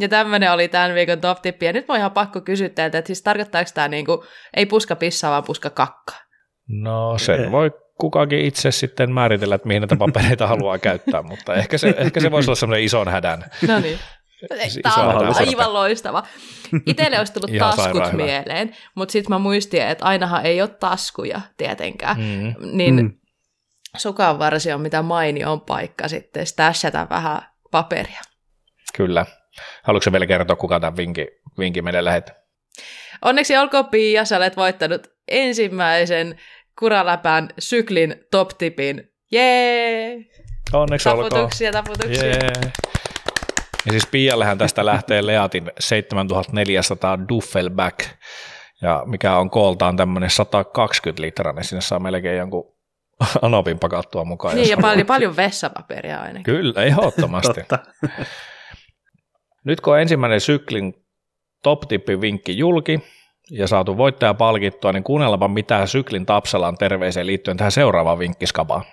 Ja tämmöinen oli tämän viikon top tippi. Ja nyt mä ihan pakko kysyä teiltä, että siis tarkoittaako tämä niinku, ei puska pissaa, vaan puska kakka? No sen voi kukakin itse sitten määritellä, että mihin näitä papereita haluaa käyttää, mutta ehkä se, ehkä se voisi olla semmoinen ison hädän. No niin. Tämä on aivan loistava. Itelle olisi tullut taskut mieleen, mutta sitten mä muistin, että ainahan ei ole taskuja tietenkään. Mm. Niin mm. sukanvarsi on mitä mainio paikka sitten stashata vähän paperia. Kyllä. Haluatko vielä kertoa, kuka tämän vinkin, vinkin meille lähet? Onneksi olkoon Pia, sä olet voittanut ensimmäisen kuraläpän syklin top-tipin. Jee! Onneksi taputuksia, olkoon. Taputuksia, Jee. Ja siis Piallehän tästä lähtee Leatin 7400 Duffelback, ja mikä on kooltaan tämmöinen 120 litraa, niin sinne saa melkein jonkun anopin pakattua mukaan. Niin, ja paljon, paljon vessapaperia ainakin. Kyllä, ehdottomasti. Nyt kun on ensimmäinen syklin top vinkki julki ja saatu voittaja palkittua, niin kuunnellaanpa mitä syklin Tapsalan terveeseen liittyen tähän seuraavaan vinkkiskapaan.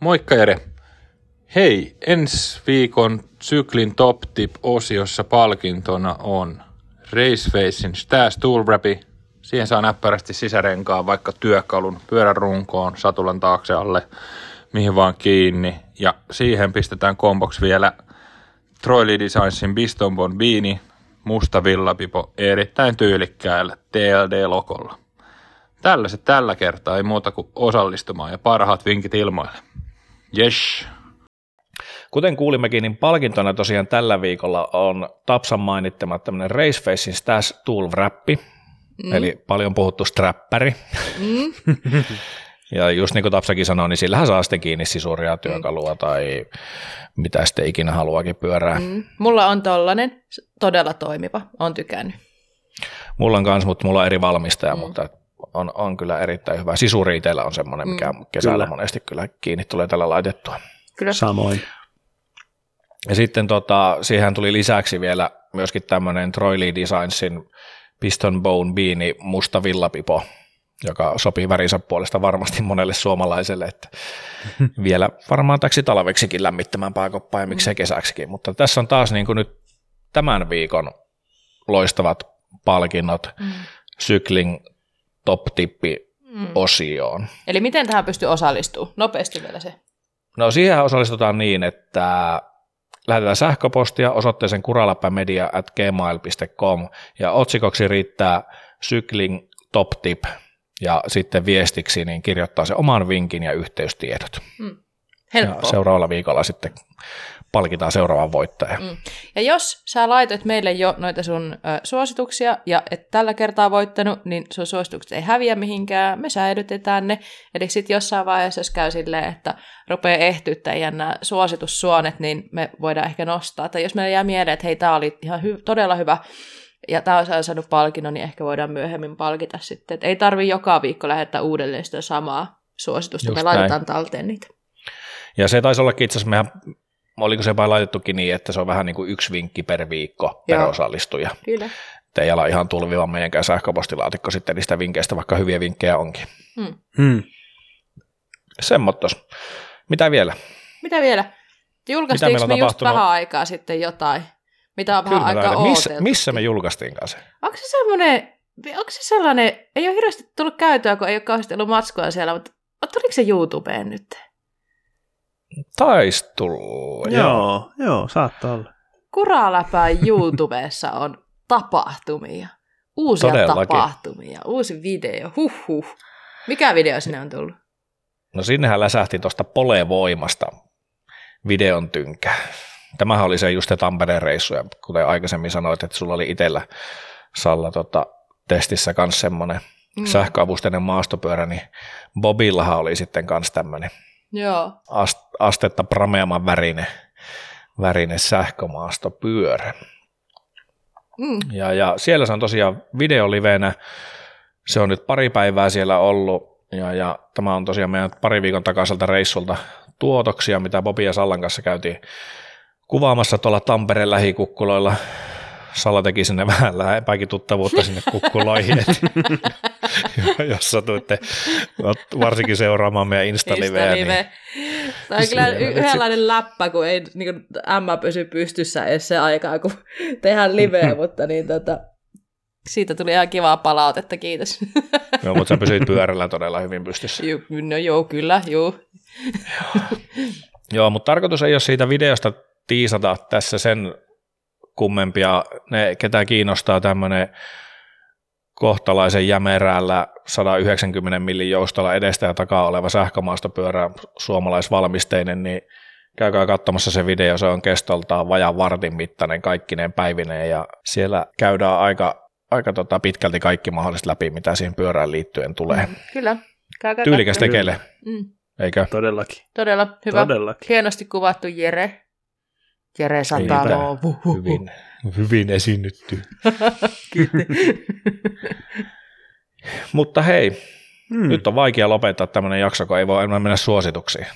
Moikka Jere. Hei, ensi viikon syklin top tip-osiossa palkintona on Racefacein Stash Tool Wrapi. Siihen saa näppärästi sisärenkaan vaikka työkalun, pyörän runkoon, satulan taakse alle, mihin vaan kiinni. Ja siihen pistetään komboksi vielä – Troy Designsin Biston Bombini, musta villapipo erittäin tyylikkäällä TLD-lokolla. Tällaiset tällä kertaa ei muuta kuin osallistumaan ja parhaat vinkit ilmoille. Yes. Kuten kuulimmekin, niin palkintona tosiaan tällä viikolla on Tapsan mainittama tämmöinen Racefacein Stash Tool Wrappi, mm. eli paljon puhuttu strappari. Mm. ja just niin kuin Tapsakin sanoi, niin sillähän saa sitten kiinni sisuria, työkalua mm. tai mitä sitten ikinä haluakin pyörää. Mm. Mulla on tollanen, todella toimiva, on tykännyt. Mulla on kanssa, mutta mulla on eri valmistaja, mm. mutta on, on kyllä erittäin hyvä. Sisuri itsellä on semmoinen, mikä mm. kesällä kyllä. monesti kyllä kiinni tulee tällä laitettua. Kyllä. Samoin. Ja sitten tota, siihen tuli lisäksi vielä myöskin tämmöinen Troy Lee Designsin Piston Bone Beanie musta villapipo, joka sopii värinsä puolesta varmasti monelle suomalaiselle, että vielä varmaan täksi talveksikin lämmittämään pääkoppaa ja miksei kesäksikin, mutta tässä on taas niin kuin nyt tämän viikon loistavat palkinnot mm. Cykling top-tippi mm. osioon. Eli miten tähän pystyy osallistumaan? Nopeasti vielä se. No siihen osallistutaan niin, että lähetetään sähköpostia osoitteeseen kuralapämedia at gmail.com ja otsikoksi riittää Cykling Top Tip ja sitten viestiksi niin kirjoittaa se oman vinkin ja yhteystiedot. Mm. Ja seuraavalla viikolla sitten palkitaan seuraavan voittajan. Mm. Ja jos sä laitoit meille jo noita sun ö, suosituksia ja et tällä kertaa voittanut, niin sun suositukset ei häviä mihinkään, me säilytetään ne. Eli sitten jossain vaiheessa, jos käy silleen, että rupeaa ehtyttäjän nämä suositussuonet, niin me voidaan ehkä nostaa. Tai jos meillä jää mieleen, että hei, tämä oli ihan hy- todella hyvä ja tämä on saanut palkinnon, niin ehkä voidaan myöhemmin palkita sitten. Et ei tarvi joka viikko lähettää uudelleen sitä samaa suositusta, Just me näin. laitetaan talteen niitä. Ja se taisi ollakin itse asiassa, mehän oliko se jopa laitettukin niin, että se on vähän niin kuin yksi vinkki per viikko Joo. per osallistuja. Kyllä. Ei ala ihan tulviva meidänkään sähköpostilaatikko sitten niistä vinkkeistä, vaikka hyviä vinkkejä onkin. Hmm. Hmm. Semmottos. Mitä vielä? Mitä vielä? Julkaistiinko me just vähän aikaa sitten jotain, mitä on vähän aikaa missä, missä me julkaistiin kanssa? Onko se semmoinen, onko se sellainen, ei ole hirveästi tullut käytöä, kun ei ole kauheasti ollut matskua siellä, mutta tuliko se YouTubeen nyt? Taisi tulla. Joo, joo, joo saattaa olla. Kuraläpän YouTubessa on tapahtumia. Uusia Todellakin. tapahtumia, uusi video, huh. Mikä video sinne on tullut? No sinnehän läsähti tuosta polevoimasta videon tynkä. Tämähän oli se just se Tampereen reissu, ja kuten aikaisemmin sanoit, että sulla oli itsellä Salla tota, testissä myös semmoinen mm. sähköavusteinen maastopyörä, niin Bobillahan oli sitten myös tämmöinen Joo. Ast, astetta prameaman värinen, värinen sähkömaastopyörä. Mm. Ja, ja siellä se on tosiaan videolivenä. Se on nyt pari päivää siellä ollut. Ja, ja tämä on tosiaan meidän pari viikon takaiselta reissulta tuotoksia, mitä Bobi ja Sallan kanssa käytiin kuvaamassa tuolla Tampereen lähikukkuloilla Sala teki sinne vähän lähempääkin tuttavuutta sinne kukkuloihin, jos satuitte varsinkin seuraamaan meidän Insta-liveä. Insta-live. Niin Tämä on kyllä yhdenlainen läppä, kun ei niin kuin, M pysy pystyssä edes se aikaa, kun tehdään liveä, mutta niin, tota, siitä tuli ihan kivaa palautetta, kiitos. Joo, mutta sä pysyit pyörällä todella hyvin pystyssä. Joo, no joo, kyllä, joo. joo, mutta tarkoitus ei ole siitä videosta tiisata tässä sen kummempia. Ne, ketä kiinnostaa tämmöinen kohtalaisen jämerällä 190 millin joustolla edestä ja takaa oleva sähkömaastopyörä suomalaisvalmisteinen, niin käykää katsomassa se video, se on kestoltaan vajan vartin mittainen kaikkineen päivineen ja siellä käydään aika, aika tota pitkälti kaikki mahdolliset läpi, mitä siihen pyörään liittyen tulee. Mm, kyllä, käykää Tyylikäs tekele, mm. eikö? Todellakin. Todella hyvä, Todellakin. hienosti kuvattu Jere. Jere Satalo. Hyvin, hyvin esiinnytty. Mutta hei, hmm. nyt on vaikea lopettaa tämmöinen jakso, kun ei voi enää mennä suosituksiin.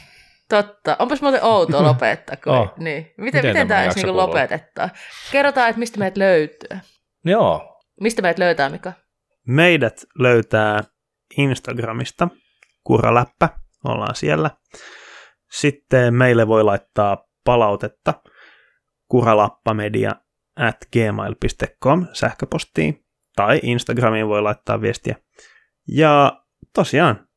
Totta. Onpas muuten outo lopettaa. Kun oh. niin. Miten, miten, miten tämä edes niin lopetetaan? Kerrotaan, että mistä meidät löytyy. Joo. Mistä meidät löytää, Mika? Meidät löytää Instagramista. Kuraläppä, ollaan siellä. Sitten meille voi laittaa palautetta kuralappamedia at gmail.com sähköpostiin tai Instagramiin voi laittaa viestiä. Ja tosiaan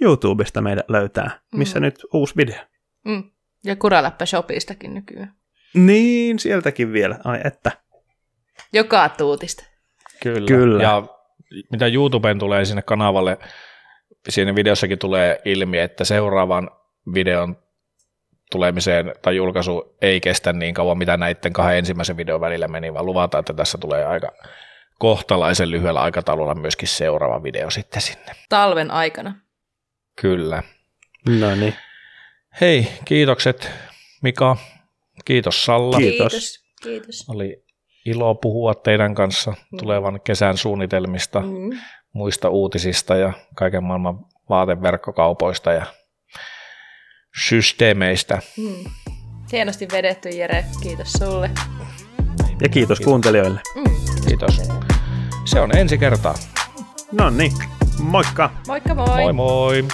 YouTubesta meidät löytää, missä mm. nyt uusi video. Mm. Ja Kuraläppä Shopistakin nykyään. Niin, sieltäkin vielä. Ai että. Joka tuutista. Kyllä. Kyllä. Ja mitä YouTubeen tulee sinne kanavalle, siinä videossakin tulee ilmi, että seuraavan videon tulemiseen tai julkaisu ei kestä niin kauan, mitä näiden kahden ensimmäisen videon välillä meni, vaan luvataan, että tässä tulee aika kohtalaisen lyhyellä aikataululla myöskin seuraava video sitten sinne. Talven aikana. Kyllä. No niin. Hei, kiitokset Mika. Kiitos Salla. Kiitos. Kiitos. Kiitos. Oli ilo puhua teidän kanssa tulevan kesän suunnitelmista, Mm. muista uutisista ja kaiken maailman vaateverkkokaupoista ja systeemeistä. Mm. Hienosti vedetty Jere, kiitos sulle. Ja kiitos kuuntelijoille. Mm. Kiitos. Se on ensi kertaa. No niin, moikka! Moikka moi! Moi moi!